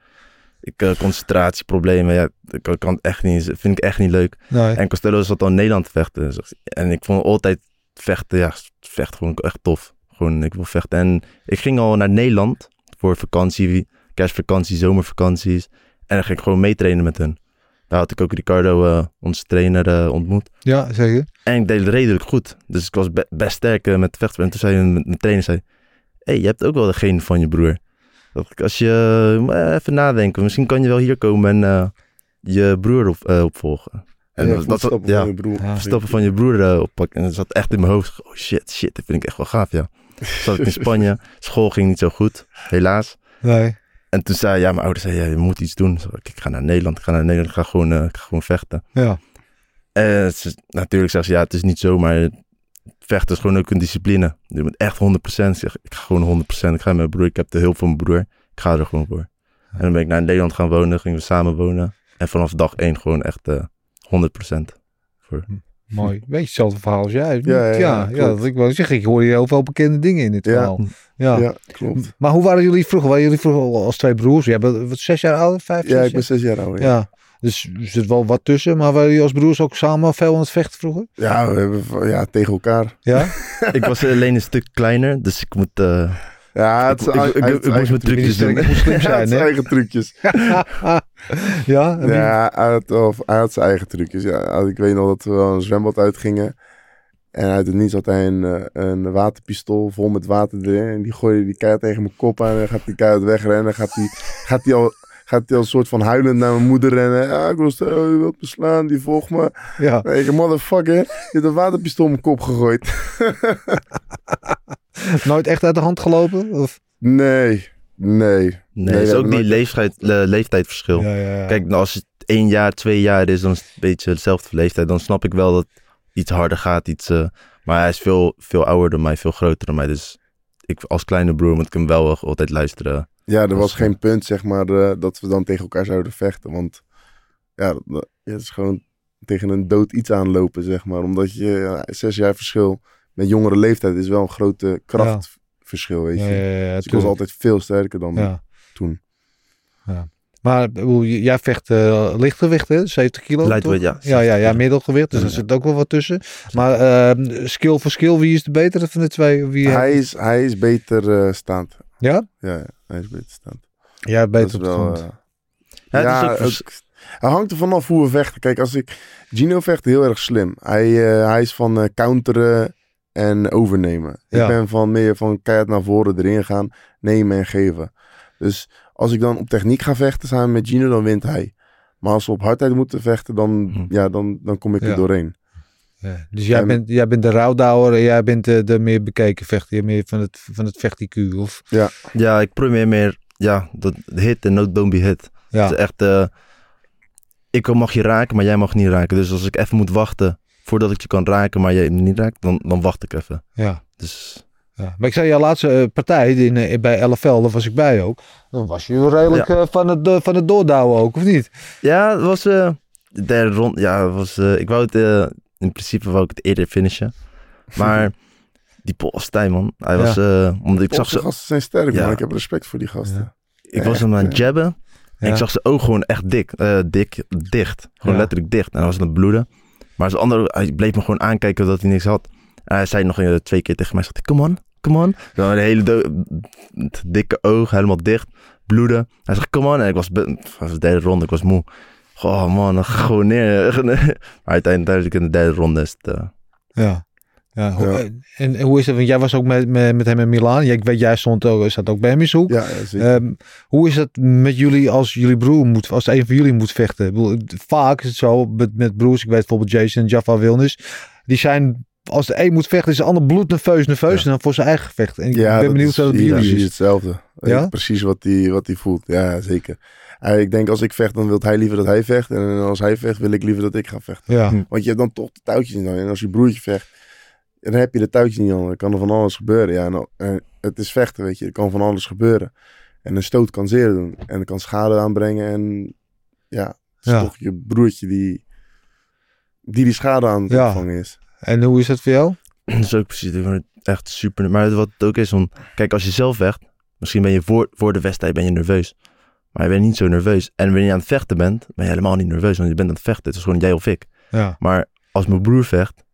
Ik, eh, concentratieproblemen, ja, ik kan echt niet, vind ik echt niet leuk. Nee. En Costello zat al in Nederland te vechten. Dus- En ik vond altijd vechten, ja, vechten gewoon echt tof. Gewoon, ik wil vechten. En ik ging al naar Nederland voor vakantie, kerstvakantie, zomervakanties. En dan ging ik gewoon meetrainen met hun. Daar had ik ook Ricardo, eh, onze trainer, eh, ontmoet. Ja, zeker. En ik deed het redelijk goed. Dus ik was be- best sterk met vechten. En toen zei mijn, trainer, zei, hey, je hebt ook wel de genen van je broer. Dat ik, als je eh, even nadenken, misschien kan je wel hier komen en eh, je broer op, eh, opvolgen. En Ja, dat, dat, voetstappen ja, van je broer. Ja. stappen van je broer oppakken. En dat zat echt in mijn hoofd. Oh shit, shit, dat vind ik echt wel gaaf, ja. Toen <laughs> zat ik in Spanje, school ging niet zo goed, helaas. Nee. En toen zei ja, mijn ouders zeiden, ja, je moet iets doen. Zo, ik, ik ga naar Nederland, ik ga naar Nederland, ik ga gewoon, eh, ik ga gewoon vechten. Ja. En ze, natuurlijk zegt ze, ja, het is niet zo, maar vechten is gewoon ook een discipline. Je moet echt 100%. Ik zeg, ik ga gewoon 100%. Ik ga met mijn broer, ik heb de hulp van mijn broer. Ik ga er gewoon voor. En dan ben ik naar Nederland gaan wonen, gingen we samen wonen. En vanaf dag één gewoon echt eh 100%. Voor. Mooi. Beetje hetzelfde verhaal als jij. Ja, ja, ja, ja, ja, klopt. dat ik wil zeggen, ik hoor hier heel veel bekende dingen in dit Ja. verhaal. Ja. Ja, klopt. Maar hoe waren jullie vroeger? Waren jullie vroeger al als twee broers? Je bent wat, zes jaar ouder? Vijf, Ja, zes ik ben zes jaar oud. Ja, Ja. Dus er zit wel wat tussen. Maar waren jullie als broers ook samen veel aan het vechten vroeger? ja we hebben ja, tegen elkaar. Ja? <laughs> ik was alleen een stuk kleiner, dus ik moet... eh, Ja, het ik, is ik, ik, ik, ik moest mijn trucjes doen. <laughs> Ik moest slim Ja, zijn, het hè? zijn eigen trucjes. <laughs> ja? En Ja, hij had, of, hij had zijn eigen trucjes. Ja, ik weet nog dat we wel een zwembad uitgingen. En uit het niets had hij een, eh, een waterpistool vol met water erin. En die gooide die keihard tegen mijn kop aan. En dan gaat die keihard wegrennen. Gaat die, gaat die al... Gaat hij al een soort van huilend naar mijn moeder rennen. Ja, ik wil stel, je wilt me slaan, die volgt me. ja. Nee, ik motherfucker, je hebt een waterpistool in mijn kop gegooid. <laughs> Nooit echt uit de hand gelopen? Of? Nee, nee. Nee, het is ook die nooit- leeftijd, le- leeftijdsverschil. Ja, ja, ja. Kijk, nou, als het één jaar, twee jaar is, dan is het een beetje dezelfde leeftijd. Dan snap ik wel dat iets harder gaat. Iets, eh, maar hij is veel, veel ouder dan mij, veel groter dan mij. Dus ik, als kleine broer moet ik hem wel altijd luisteren. Ja, er was geen punt, zeg maar, eh, dat we dan tegen elkaar zouden vechten. Want ja, dat, dat- ja, het is gewoon tegen een dood iets aanlopen, zeg maar. Omdat je ja, zes jaar verschil met jongere leeftijd is wel een grote krachtverschil, weet je. Ja, ja, ja, ja, dus ik was altijd veel sterker dan Ja. toen. Maar ik bedoel, j- jij vecht eh, lichtgewicht, hè? 70 kilo? Lightweight, toch? ja. Ja, ja, ja, 70 middelgewicht. Dus Ja, er ja. zit ook wel wat tussen. Maar eh, skill voor skill, wie is de betere van de twee? Wie Hij is, hij is beter eh, staand. Ja? Ja, ja, hij is beter. Ja, is op de wel, grond. eh, Ja, het ja, is ook hij hangt er vanaf hoe we vechten. Kijk, als ik... Gino vecht heel erg slim. Hij, eh, hij is van eh, counteren en overnemen. Ja. Ik ben van meer van keihard naar voren erin gaan, nemen en geven. Dus als ik dan op techniek ga vechten samen met Gino, dan wint hij. Maar als we op hardheid moeten vechten, dan, Hm. ja, dan, dan kom ik Ja. er doorheen. Ja, Dus jij, En- bent, jij bent de rouwdouwer en jij bent de, de meer bekeken vechter. Meer van het, van het vecht-IQ, of? ja, ik probeer meer, ja, dat hit en no, don't be hit. Ja, Het is echt, eh, ik mag je raken, maar jij mag niet raken. Dus als ik even moet wachten voordat ik je kan raken, maar jij me niet raakt, dan, dan wacht ik even. ja. Dus Ja, maar ik zei, jouw laatste eh, partij in, eh, bij LFL, daar was ik bij ook. Dan was je redelijk eh, van, het, van het doordouwen ook, of niet? ja, het was eh, de derde rond. Ja, het was, eh, ik wou het, eh, in principe wou ik het eerder finishen. <laughs> Maar die Paul Stijn, man. Hij Ja. was, eh, omdat ik zag ze, gasten zijn sterk, Ja. man. Ik heb respect voor die gasten. Ja. ik was hem aan het jabben. En ik zag zijn oog gewoon echt dik, eh, dik, dicht. Gewoon Ja. letterlijk dicht. En hij was aan het bloeden. Maar zijn andere, hij bleef me gewoon aankijken dat hij niks had. En hij zei nog eh, twee keer tegen mij, zegt, come on, come on. Zo een hele dikke oog, helemaal dicht, bloeden. Hij zegt, come on. En ik was, was de derde ronde, ik was moe. Oh man, dan ga gewoon neer. maar uiteindelijk in de derde ronde is het... eh, Ja. Ja, hoe- Ja. En, en hoe is het? Want jij was ook met, met, met hem in Milaan. Ja, ik weet, jij stond ook, zat ook bij hem in zijn hoek. Ja. Ehm, hoe is het met jullie als jullie broer moet, als een van jullie moet vechten? Ik bedoel, vaak is het zo met, met broers. Ik weet bijvoorbeeld Jason en Jaffa Wilnis. Die zijn, als de een moet vechten, is de ander bloednerveus, nerveus. En dan voor zijn eigen gevecht. En ik ja, ben dat benieuwd is hoe dat bij hier jullie precies is. hetzelfde. Precies wat hij wat hij voelt. Ja, zeker. Ik denk als ik vecht, dan wil hij liever dat hij vecht. En als hij vecht, wil ik liever dat ik ga vechten. Ja, Want je hebt dan toch de touwtjes niet aan. En als je broertje vecht, dan heb je de touwtjes niet aan. Dan kan er van alles gebeuren. Ja, en, dan- en het is vechten, weet je. Er kan van alles gebeuren. En een stoot kan zeer doen. En kan schade aanbrengen. En ja, het is Ja. toch je broertje die die, die schade aan het Ja. is. En hoe is dat voor jou? Dat is ook precies. Ik vind het echt super. Maar wat het ook is, om, kijk, als je zelf vecht, misschien ben je voor, voor de wedstrijd ben je nerveus. Maar je bent niet zo nerveus. En wanneer je aan het vechten bent, ben je helemaal niet nerveus, want je bent aan het vechten. Het is gewoon jij of ik. Ja. Maar als mijn broer vecht,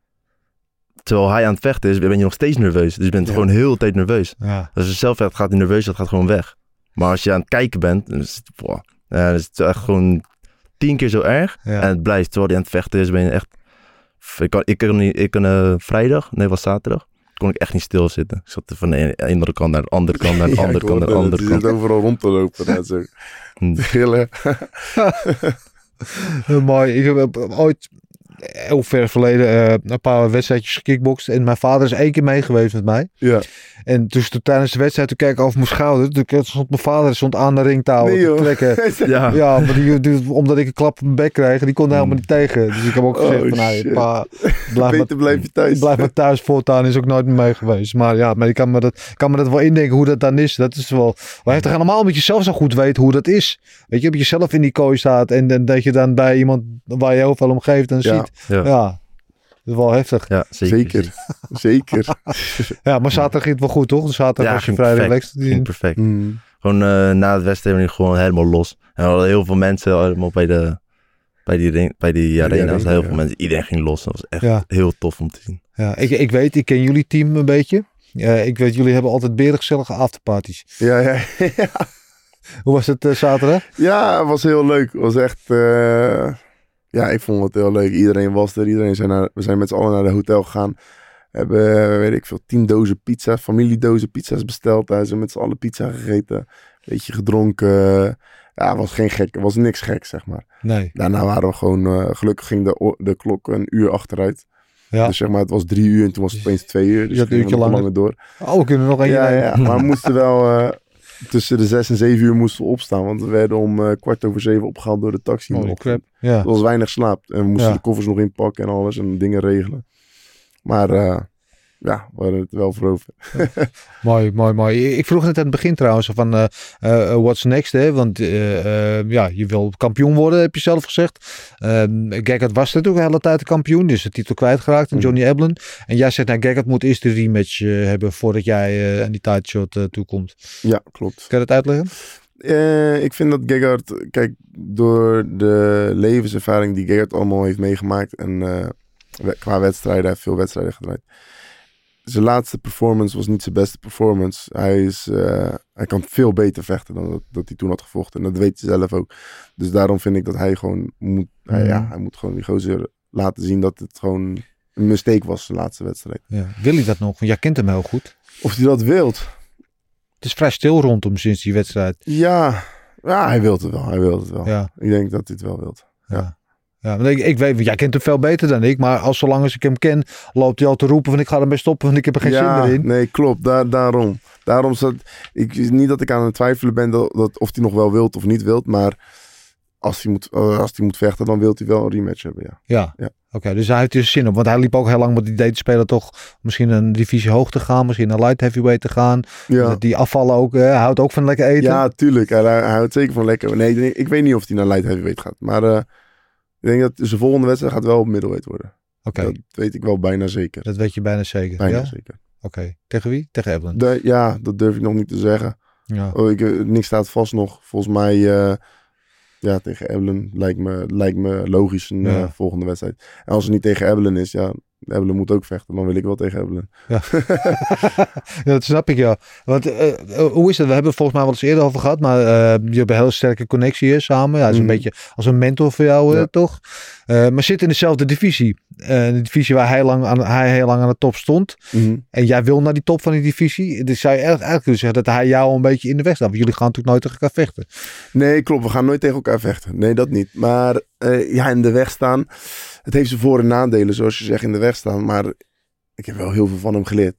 terwijl hij aan het vechten is, ben je nog steeds nerveus. Dus je bent Ja. gewoon heel de tijd nerveus. Ja. Als je zelf vecht, gaat die nerveus, dat gaat gewoon weg. Maar als je aan het kijken bent, dan is het, boah, ja, dan is het echt gewoon tien keer zo erg. En het blijft, terwijl hij aan het vechten is, ben je echt... Ik kan, ik kan, niet, ik kan eh, vrijdag, nee, was zaterdag, kon ik echt niet stilzitten. Ik zat van de ene, kant naar de andere kant, naar de <laughs> Ja, andere kant, naar de het. andere kant. zit overal rond te lopen. net zo. Hm. Gillen. Heel <laughs> mooi. Ik heb eh, ooit heel ver verleden eh, een paar wedstrijdjes gekickboxd. En mijn vader is één keer mee geweest met mij. Ja. En dus toen tijdens de wedstrijd, toen keek ik over mijn schouder. Toen stond mijn vader stond aan de ringtouw Nee, te trekken. <laughs> Ja, Ja, maar die, die- omdat ik een klap op mijn bek kreeg, die kon er helemaal niet tegen. Dus ik heb ook Oh, gezegd van, nou, pa, blijf maar, blijf je thuis. blijf maar thuis voortaan. Is ook nooit meer mee geweest. Maar ja, maar ik kan me, dat, kan me dat wel indenken hoe dat dan is. Dat is wel, maar je toch helemaal met jezelf zo goed weet hoe dat is. Weet je, op jezelf in die kooi staat en, en dat je dan bij iemand waar je heel veel om geeft en Ja. ziet. Ja, Ja, dat is wel heftig. ja, zeker. Zeker. Zeker. <laughs> Ja, maar zaterdag ging het wel goed, toch? Dus zaterdag Ja, was je vrij perfect. relaxed. Ging perfect. Mm. Gewoon eh, na het wedstrijd gewoon helemaal los. En we hadden heel veel mensen allemaal bij, de, bij die, ring- bij die Bij die arena. arena, heel ja. veel mensen. Iedereen ging los. Dat was echt Ja. heel tof om te zien. Ja, ik, ik weet, ik ken jullie team een beetje. Eh, ik weet, jullie hebben altijd berengezellige afterparties. Ja, ja. <laughs> Hoe was het eh, zaterdag? Ja, het was heel leuk. Het was echt... Ja, ik vond het heel leuk. Iedereen was er. Iedereen zijn naar... We zijn met z'n allen naar de hotel gegaan. We hebben, eh, weet ik veel, tien dozen pizza, familiedozen pizza's besteld. Daar zijn we met z'n allen pizza gegeten. Beetje gedronken. Ja, het was geen gek. Het was niks gek, zeg maar. Nee. Daarna waren we gewoon... eh, gelukkig ging de, de klok een uur achteruit. Ja. Dus zeg maar, het was drie uur en toen was het opeens twee uur. Dus Je had een uurtje langer. door. Oh, we kunnen nog één Ja, ja, maar we moesten wel eh, tussen de zes en zeven uur moesten we opstaan. Want we werden om eh, kwart over zeven opgehaald door de taxi. ochtend. crap. Ja. Er was weinig slaap. En we moesten Ja. de koffers nog inpakken en alles en dingen regelen. Maar eh, ja, we hadden het wel voor over. Mooi, mooi, mooi. Ik vroeg net aan het begin trouwens van eh eh, what's next, hè? Want eh, ja, je wil kampioen worden, heb je zelf gezegd. Um, Gaggart was natuurlijk een hele tijd de kampioen, dus de titel kwijtgeraakt aan Mhm. Johnny Eblen. En jij zegt, nou, Gaggart moet eerst de rematch hebben voordat jij aan die titleshot eh toekomt. Ja, klopt. Kan je dat uitleggen? Ik vind dat Gegard, kijk, door de levenservaring die Gegard allemaal heeft meegemaakt en qua wedstrijden, hij heeft veel wedstrijden gedraaid. Zijn laatste performance was niet zijn beste performance. Hij, is, eh, hij kan veel beter vechten dan dat, dat hij toen had gevochten. En dat weet hij zelf ook. Dus daarom vind ik dat hij gewoon moet, hij, Mhm. ja, hij moet gewoon die gozer laten zien dat het gewoon een mistake was, zijn laatste wedstrijd. Ja. Wil hij dat nog? Want jij kent hem heel goed. Of hij dat wilt, Het is vrij stil rondom sinds die wedstrijd. ja, ja hij wil het wel. Hij wil het wel. Ja. Ik denk dat hij het wel wilt. Ja. Ja, want ik, ik weet, jij kent hem veel beter dan ik, maar als zolang als ik hem ken, loopt hij al te roepen van ik ga ermee stoppen, want ik heb er geen ja, zin meer in. Nee, klopt. Daar, daarom. Daarom zat ik niet dat ik aan het twijfelen ben dat, dat of hij nog wel wilt of niet wilt, maar als hij moet, eh, als hij moet vechten, dan wil hij wel een rematch hebben. Ja. Ja, Ja. oké, dus hij heeft er zin op, want hij liep ook heel lang met die idee te spelen toch misschien een divisie hoog te gaan, misschien een light heavyweight te gaan. Ja, Die afvallen ook, eh, hij houdt ook van lekker eten. ja tuurlijk. Hij, hij houdt zeker van lekker. Nee, ik- ik weet niet of hij naar light heavyweight gaat, maar eh, ik denk dat zijn volgende wedstrijd gaat wel middleweight worden. Oké, Dat weet ik wel bijna zeker. dat weet je bijna zeker. Bijna ja? zeker. Oké, tegen wie? Tegen Evelyn. De- ja, dat durf ik nog niet te zeggen. Ja. Oh, ik, eh, niks staat vast nog. Volgens mij, eh, ja, tegen Evelyn lijkt me, lijkt me logisch een Ja. eh, volgende wedstrijd. En als het niet tegen Evelyn is, ja, Evelyn moet ook vechten. Dan wil ik wel tegen Evelyn. Ja. <laughs> ja, dat snap ik ja. Want eh, eh, hoe is het? We hebben het volgens mij wel eens eerder over gehad, maar eh, je hebt een hele sterke connectie hier samen. Ja, is een Mhm. beetje als een mentor voor jou, Ja. toch? Maar zit in dezelfde divisie. De divisie waar hij, lang aan, hij heel lang aan de top stond. En jij wil naar die top van die divisie. Dus zou je eigenlijk kunnen zeggen dat hij jou een beetje in de weg staat. Want jullie gaan natuurlijk nooit tegen elkaar vechten. Nee, klopt. We gaan nooit tegen elkaar vechten. Nee, dat niet. Maar ja, in de weg staan. Het heeft zijn voor- en nadelen, zoals je zegt, in de weg staan. Maar ik heb wel heel veel van hem geleerd.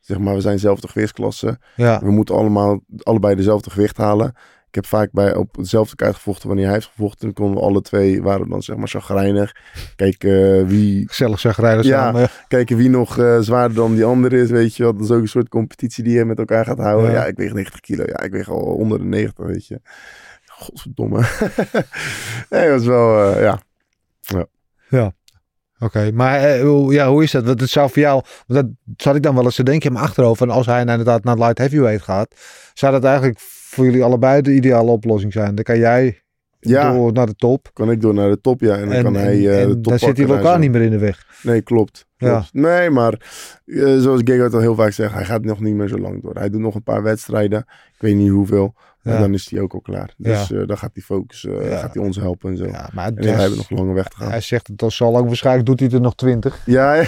Zeg maar, we zijn dezelfde gewichtsklasse. Ja, We moeten allemaal allebei dezelfde gewicht halen. Ik heb vaak bij, op dezelfde kaart gevochten wanneer hij heeft gevochten. Dan konden we alle twee, waren dan zeg maar chagrijnig. Kijken eh, wie, Gezellig rijden Ja. samen. kijken wie nog eh, zwaarder dan die andere is, weet je wel. Dat is ook een soort competitie die je met elkaar gaat houden. Ja. Ja, ik weeg 90 kilo. Ja, ik weeg al onder de 90, weet je. Godverdomme. <laughs> nee, dat was wel, eh, ja. Oké, maar eh, ja, hoe is dat? Want het zou voor jou, dat zat ik dan wel eens te denken in mijn achterhoofd. Van als hij inderdaad naar light heavyweight gaat, zou dat eigenlijk voor jullie allebei de ideale oplossing zijn. Dan kan jij Ja. door naar de top. Kan ik door naar de top, ja. En dan kan hij eh, en de top dan zit hij elkaar zo. niet meer in de weg. Nee, klopt. Ja. Nee, maar eh, zoals Gegard al heel vaak zegt, hij gaat nog niet meer zo lang door. Hij doet nog een paar wedstrijden. Ik weet niet hoeveel. En dan is hij ook al klaar. Dus eh, dan gaat hij focussen. eh. Gaat hij ons helpen en zo. Ja, maar En het wij hebben nog een lange weg te gaan. hij zegt het al zo lang. Waarschijnlijk doet hij er nog twintig. Ja, <laughs>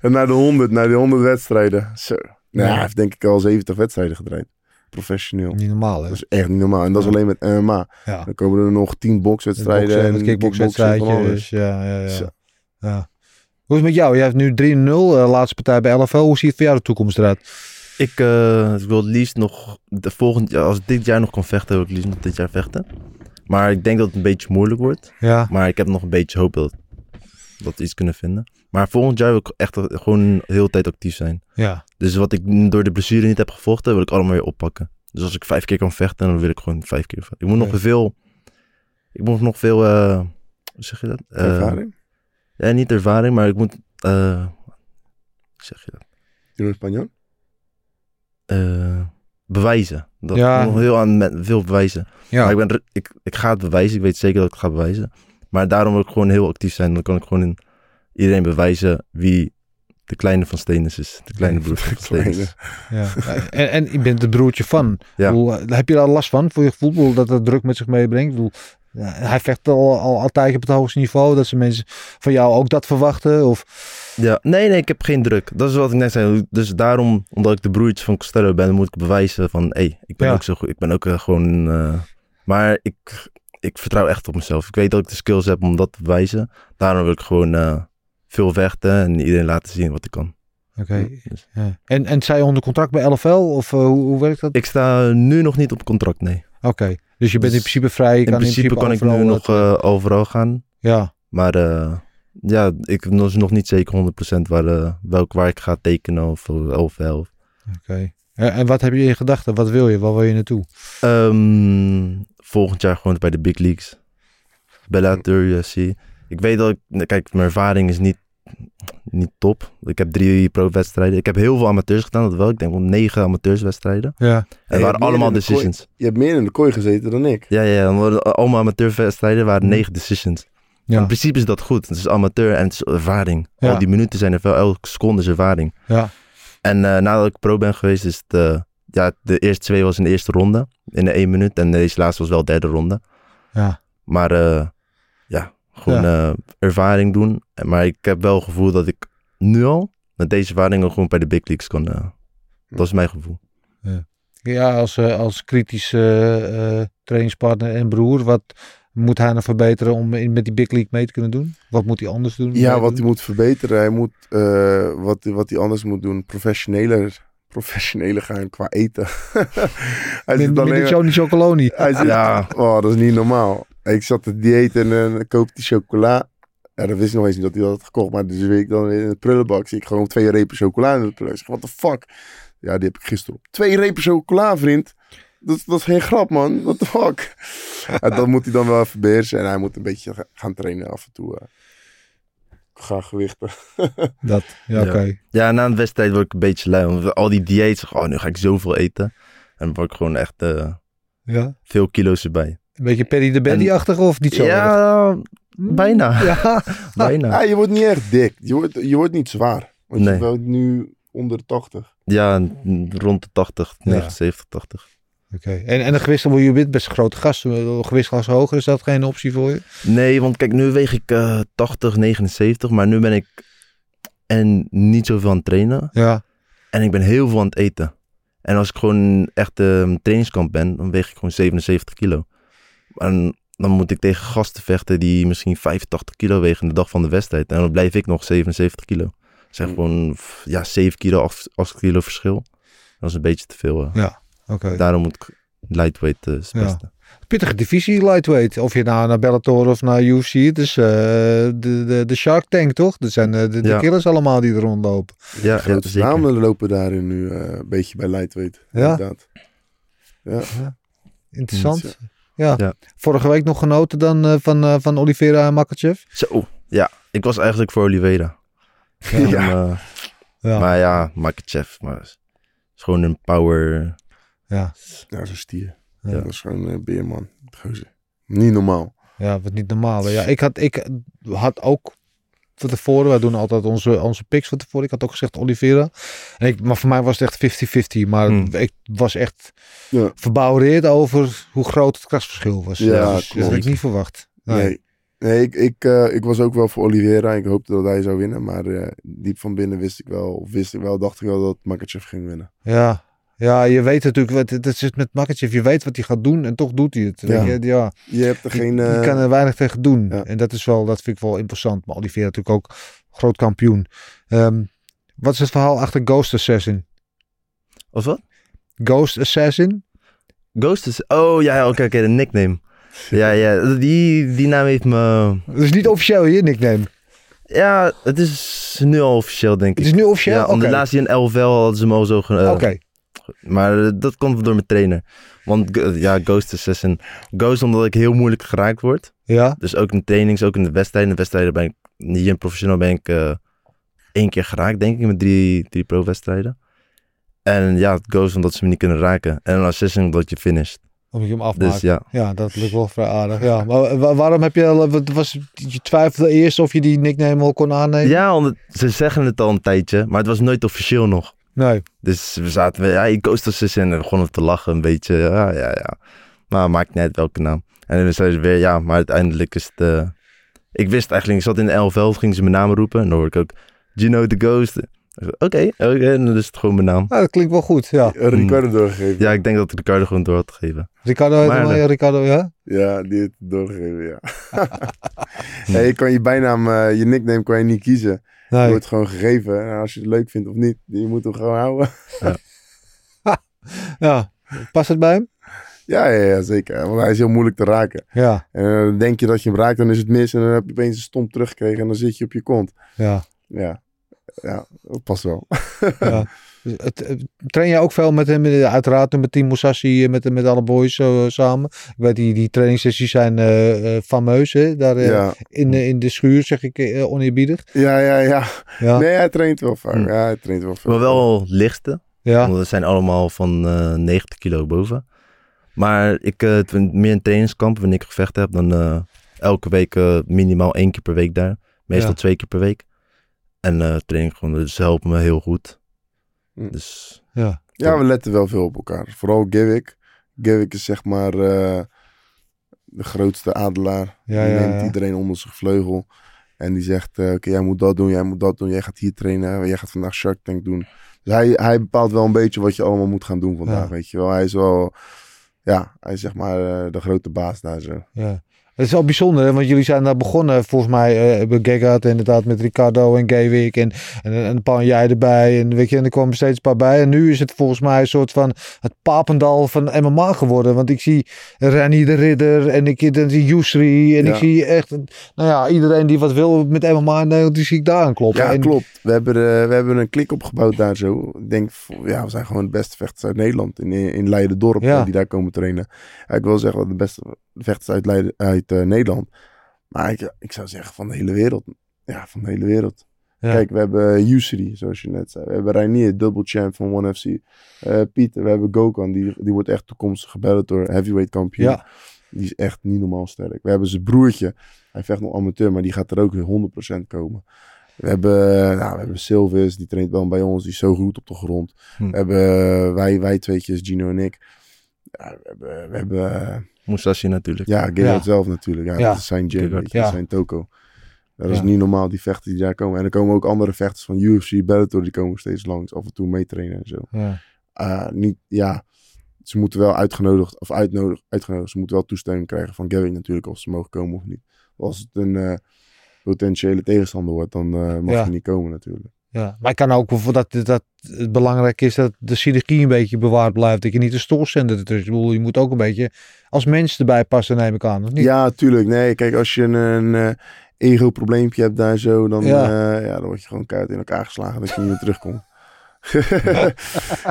en naar de 100, naar de 100 wedstrijden. Zo. Nou, Ja. Hij heeft denk ik al 70 wedstrijden gedraaid. Professioneel. Niet normaal, hè? Dat is echt niet normaal. En dat is alleen met MMA. Ja. Dan komen er nog 10 bokswedstrijden. En en het kickboxwedstrijdje. kickboksen van Dus ja, ja, ja. Zo. ja. Hoe is het met jou? Je hebt nu 3-0, eh, laatste partij bij LFL. Hoe ziet voor jou de toekomst eruit? Ik eh, wil het liefst nog, de volgend jaar, als ik dit jaar nog kan vechten, wil ik liefst nog dit jaar vechten. Maar ik denk dat het een beetje moeilijk wordt. Ja, Maar ik heb nog een beetje hoop dat, dat we iets kunnen vinden. Maar volgend jaar wil ik echt gewoon de hele tijd actief zijn. ja. Dus wat ik door de blessure niet heb gevochten, wil ik allemaal weer oppakken. Dus als ik vijf keer kan vechten, dan wil ik gewoon vijf keer vechten. Ik moet nog veel, ik moet nog veel, eh, hoe zeg je dat? Eh, Ervaring. Ja, niet ervaring, maar ik moet, eh, hoe zeg je dat? Jeroen Spanjan. Eh, bewijzen. Dat Ja. nog heel aan met, veel bewijzen. ja. Maar ik, ben, ik, ik ga het bewijzen. Ik weet zeker dat ik het ga bewijzen. Maar daarom wil ik gewoon heel actief zijn. Dan kan ik gewoon in iedereen bewijzen wie de kleine van Stenens is. De kleine broer <laughs> van. Kleine. Ja. En, en je bent de broertje van. Ja. Heb je daar last van voor je gevoel dat het druk met zich meebrengt? Ik bedoel, ja, hij vecht al, al altijd op het hoogste niveau. Dat ze mensen van jou ook dat verwachten? Of, Ja, nee, nee, ik heb geen druk. Dat is wat ik net zei. Dus daarom, omdat ik de broertje van Costello ben, moet ik bewijzen van, hé, hey, ik ben Ja. ook zo goed. Ik ben ook eh, gewoon, eh, maar ik, ik vertrouw echt op mezelf. Ik weet dat ik de skills heb om dat te bewijzen. Daarom wil ik gewoon eh, veel vechten en iedereen laten zien wat ik kan. Oké. Dus- Ja. En, en zij onder contract bij LFL? Of hoe, hoe werkt dat? Ik sta nu nog niet op contract, nee. Oké. Dus je bent in Dus principe vrij. Je in kan principe kan ik nu nog eh, overal gaan. Ja. Maar eh, ja, ik ben nog niet zeker 100% waar, eh, welk, waar ik ga tekenen of of wel. Oké. En wat heb je in gedachten? Wat wil je? Waar wil je naartoe? Ehm, volgend jaar gewoon bij de big leagues. Bellator, UFC. Ik weet dat ik... Kijk, mijn ervaring is niet, niet top. Ik heb drie pro-wedstrijden. Ik heb heel veel amateurs gedaan, dat wel. Ik denk wel negen amateurswedstrijden. Ja. En het waren allemaal kooi- decisions. Je hebt meer in de kooi gezeten dan ik. Ja, ja, Allemaal amateurwedstrijden waren negen decisions. Ja. In principe is dat goed. Het is amateur en het is ervaring. Ja. Al die minuten zijn er veel. Elke seconde is ervaring. Ja. En eh, nadat ik pro ben geweest, is het... eh, ja, de eerste twee was in de eerste ronde. In de één minuut. En deze laatste was wel derde ronde. Ja. Maar eh, ja, gewoon eh, ervaring doen. En- Maar ik heb wel het gevoel dat ik nu al met deze ervaring ook gewoon bij de big leagues kan. eh, dat is mijn gevoel. Ja, als, eh, als kritische trainingspartner en broer, wat moet hij nog verbeteren om in, met die big league mee te kunnen doen? Wat moet hij anders doen? Ja, wat doen? hij moet verbeteren. Hij moet, eh, wat, wat hij anders moet doen, professioneler, professioneler gaan qua eten. <laughs> hij Min- zit alleen minder Johnny Chocoloni. Hij zit, Ja. Oh, dat is niet normaal. Ik zat te dieet en dan koop die chocola. Ja, dat wist ik nog eens niet dat hij dat had gekocht. Maar dus weet ik dan in het prullenbak zie ik gewoon twee repen chocola in de prullenbak. Ik zeg, what the fuck? Ja, die heb ik gisteren op. Twee repen chocola, vriend. Dat, dat is geen grap, man. What the fuck? <laughs> ja, dat moet hij dan wel even beheersen. En hij moet een beetje ga- gaan trainen af en toe. eh. Ga gewichten. <laughs> Dat, ja, oké. Ja, na een wedstrijd word ik een beetje lui. Want al die dieets, oh, nu ga ik zoveel eten. En dan word ik gewoon echt eh, Ja. veel kilo's erbij. Een beetje Perry de Bendy-achtig of niet zo? erg? <laughs> <laughs> ja, bijna. Ja. bijna. Ja, je wordt niet echt dik. Je wordt, je wordt niet zwaar. Want Nee. je bent nu onder de 80. Ja, rond de 80, Ja. 79, 80. Oké. En, en de gewissel, je bent best een grote gast. Een gewichtsklasse hoger, is dat geen optie voor je? Nee, want kijk, nu weeg ik eh 80, 79. Maar nu ben ik en niet zoveel aan het trainen. Ja. En ik ben heel veel aan het eten. En als ik gewoon echt eh, trainingskamp ben, dan weeg ik gewoon 77 kilo. En dan moet ik tegen gasten vechten die misschien 85 kilo wegen de dag van de wedstrijd. En dan blijf ik nog 77 kilo. Dat zijn Mm. gewoon ja, 7 kilo, 8, 8 kilo verschil. Dat is een beetje te veel. eh. Oké. Daarom moet ik lightweight eh, is het Ja. Pittige divisie lightweight. Of je nou naar Bellator of naar UFC. Het is eh, de, de, de Shark Tank, toch? Dat zijn eh, de, de Ja. killers allemaal die er rondlopen. Ja, ja Grote namen lopen daarin nu eh, een beetje bij lightweight. Ja? Inderdaad. Ja. Interessant. Ja. Ja. Vorige week nog genoten dan eh, van, eh, van Oliveira en Makachev. Zo, ja. Ik was eigenlijk voor Oliveira. Ja. Eh, Ja. Maar ja, Makachev. Maar is is gewoon een power. Ja. Ja, zo'n stier. Ja. Dat is gewoon een beerman. Gozer. Niet normaal. Ja, wat niet normaal. Ja, ik had, ik had ook van tevoren, wij doen altijd onze, onze picks van tevoren. Ik had ook gezegd Oliveira. En ik, maar voor mij was het echt 50-50. Maar Hmm. ik was echt Ja. verbouwereerd over hoe groot het krasverschil was. Ja, dus, dat klopt. had ik niet verwacht. Nee. Nee. Nee, ik, ik, eh, ik was ook wel voor Oliveira. Ik hoopte dat hij zou winnen. Maar eh, diep van binnen wist ik wel, of wist ik wel, dacht ik wel dat Makachev ging winnen. Ja. Ja, je weet natuurlijk, wat het is met Makachev, je weet wat hij gaat doen en toch doet hij het. Ja. Je, ja. Je hebt er geen... je eh, kan er weinig tegen doen. ja. En dat is wel, dat vind ik wel interessant. Maar Oliveira natuurlijk ook groot kampioen. Ehm, wat is het verhaal achter Ghost Assassin? Of wat? Ghost Assassin? Ghost is... Oh ja, oké, oké, de nickname. Ja, ja, die, die naam heeft me... Dat is niet officieel je nickname. Ja, het is nu al officieel, denk Het ik. is nu officieel? Ja, Oké. omdat laatst in LFL hadden ze hem al zo... eh, Oké. Maar eh, dat komt door mijn trainer. Want eh, ja, Ghost Assassin. Ghost omdat ik heel moeilijk geraakt word. Ja? Dus ook in de trainings, ook in de wedstrijden. In de wedstrijden ben ik, niet in professioneel ben ik eh, één keer geraakt, denk ik, met drie, drie pro-wedstrijden. En ja, het Ghost omdat ze me niet kunnen raken. En een Assassin omdat je finisht. Om je hem afmaakt. Dus ja, Ja, dat lukt wel vrij aardig. Ja, maar wa- waarom heb je, was, je twijfelde eerst of je die nickname wel kon aannemen? ja omdat, ze zeggen het al een tijdje, maar het was nooit officieel nog. Nee. Dus we zaten, ja, ik Ghost Assassin en dan begonnen te lachen een beetje. Ja, ja, ja. Maar maakt niet uit welke naam. En dan zeiden ze weer, ja, maar uiteindelijk is het... eh, Ik wist eigenlijk, ik zat in de 11 gingen ze mijn naam roepen. En dan hoor ik ook, Gino the Ghost. Ik zei, Oké, en dan is het gewoon mijn naam. Nou, dat klinkt wel goed, ja. een Ricardo doorgegeven. Ja, ik denk dat ik Ricardo gewoon door had gegeven. Ricardo, heet Maar ja, Ricardo, ja? Ja, die heeft het doorgegeven, ja. <laughs> <laughs> hey, je kan je bijnaam, eh, je nickname kan je niet kiezen. Je wordt gewoon gegeven. En als je het leuk vindt of niet, je moet hem gewoon houden. <laughs> Ja. Past het bij hem? Ja, ja, ja, zeker. Want hij is heel moeilijk te raken. Ja. En eh, dan denk je dat je hem raakt, dan is het mis. En dan heb je opeens een stomp teruggekregen en dan zit je op je kont. Ja. Ja, ja dat past wel. ja. <laughs> Het, het- train jij ook veel met hem, eh, uiteraard met Team Musashi, eh, met, met alle boys zo, eh, samen? Ik weet, die, die trainingssessies zijn eh, eh, fameus, hè? Daar eh, Ja, in, eh, in de schuur, zeg ik eh, oneerbiedig. ja, ja. ja. Ja. Nee, hij traint wel vaak. Hm. Ja, hij traint wel vaak. Maar wel lichte, Ja. want we zijn allemaal van eh 90 kilo boven. Maar ik, eh, meer in trainingskamp, wanneer ik gevecht heb, dan eh, elke week eh, minimaal één keer per week daar. Meestal Ja. twee keer per week. En eh training gewoon, dus ze helpen me heel goed. Hm. Dus Ja. Ja, we letten wel veel op elkaar. Vooral Givik. Givik is zeg maar eh, de grootste adelaar. Ja, die ja, neemt ja. iedereen onder zijn vleugel. En die zegt, eh, oké, jij moet dat doen, jij moet dat doen. Jij gaat hier trainen, jij gaat vandaag Shark Tank doen. Dus hij, hij bepaalt wel een beetje wat je allemaal moet gaan doen vandaag, Ja. weet je wel. Hij is wel, ja, hij is zeg maar eh, de grote baas daar zo. Ja. Het is wel bijzonder, hè, want jullie zijn daar begonnen, volgens mij, eh bij Gegard inderdaad, met Ricardo en Gaywick en, en, en een paar jij erbij. En, weet je, en er kwamen steeds een paar bij. En nu is het volgens mij een soort van het papendal van MMA geworden. Want ik zie Rennie de Ridder en ik dan zie Yusri en Ja. ik zie echt, nou ja, iedereen die wat wil met MMA in Nederland, die zie ik daar aan kloppen. Ja, En- klopt. We hebben, eh, we hebben een klik opgebouwd daar zo. Ik denk, ja, we zijn gewoon de beste vechters uit Nederland. In, in Leiden-dorp, Ja. eh, die daar komen trainen. Ja, ik wil zeggen, de beste vechters uit, Leiden, uit eh, Nederland. Maar ik, ik zou zeggen, van de hele wereld. Ja, van de hele wereld. Ja. Kijk, we hebben Yusri, zoals je net zei. We hebben Reinier, double champ van ONE FC. Eh Pieter, we hebben Gokan, die, die wordt echt toekomstig gebeld door heavyweight kampioen. Ja. Die is echt niet normaal sterk. We hebben zijn broertje. Hij vecht nog amateur, maar die gaat er ook weer 100% komen. We hebben, eh, nou, we hebben Silvis, die traint wel bij ons. Die is zo goed op de grond. Hm. We hebben eh, wij, wij tweetjes, Gino en ik. Ja, we hebben, we hebben eh, Musashi natuurlijk. ja, Gerard Ja. zelf natuurlijk. Ja, Ja. Dat is zijn gym, Gerard. dat is zijn toko. Dat is Ja. niet normaal, die vechters die daar komen. En er komen ook andere vechters van UFC, Bellator, die komen steeds langs. Af en toe meetrainen en zo. Ja. Ah, niet, ja, ze moeten wel uitgenodigd, of uitnodig, uitgenodigd. Ze moeten wel toestemming krijgen van Gary natuurlijk, of ze mogen komen of niet. Als het een eh, potentiële tegenstander wordt, dan eh, mag Ja. je niet komen natuurlijk. Ja, maar ik kan ook dat, dat het belangrijk is dat de synergie een beetje bewaard blijft. Dat je niet een stoorzender ertussen. Ik bedoel, je moet ook een beetje als mens erbij passen, neem ik aan. Of niet? Ja, tuurlijk. Nee, kijk, als je een, een eh, ego-probleempje hebt daar zo, dan, Ja. ja. ja, dan word je gewoon keihard in elkaar geslagen dat je niet meer terugkomt.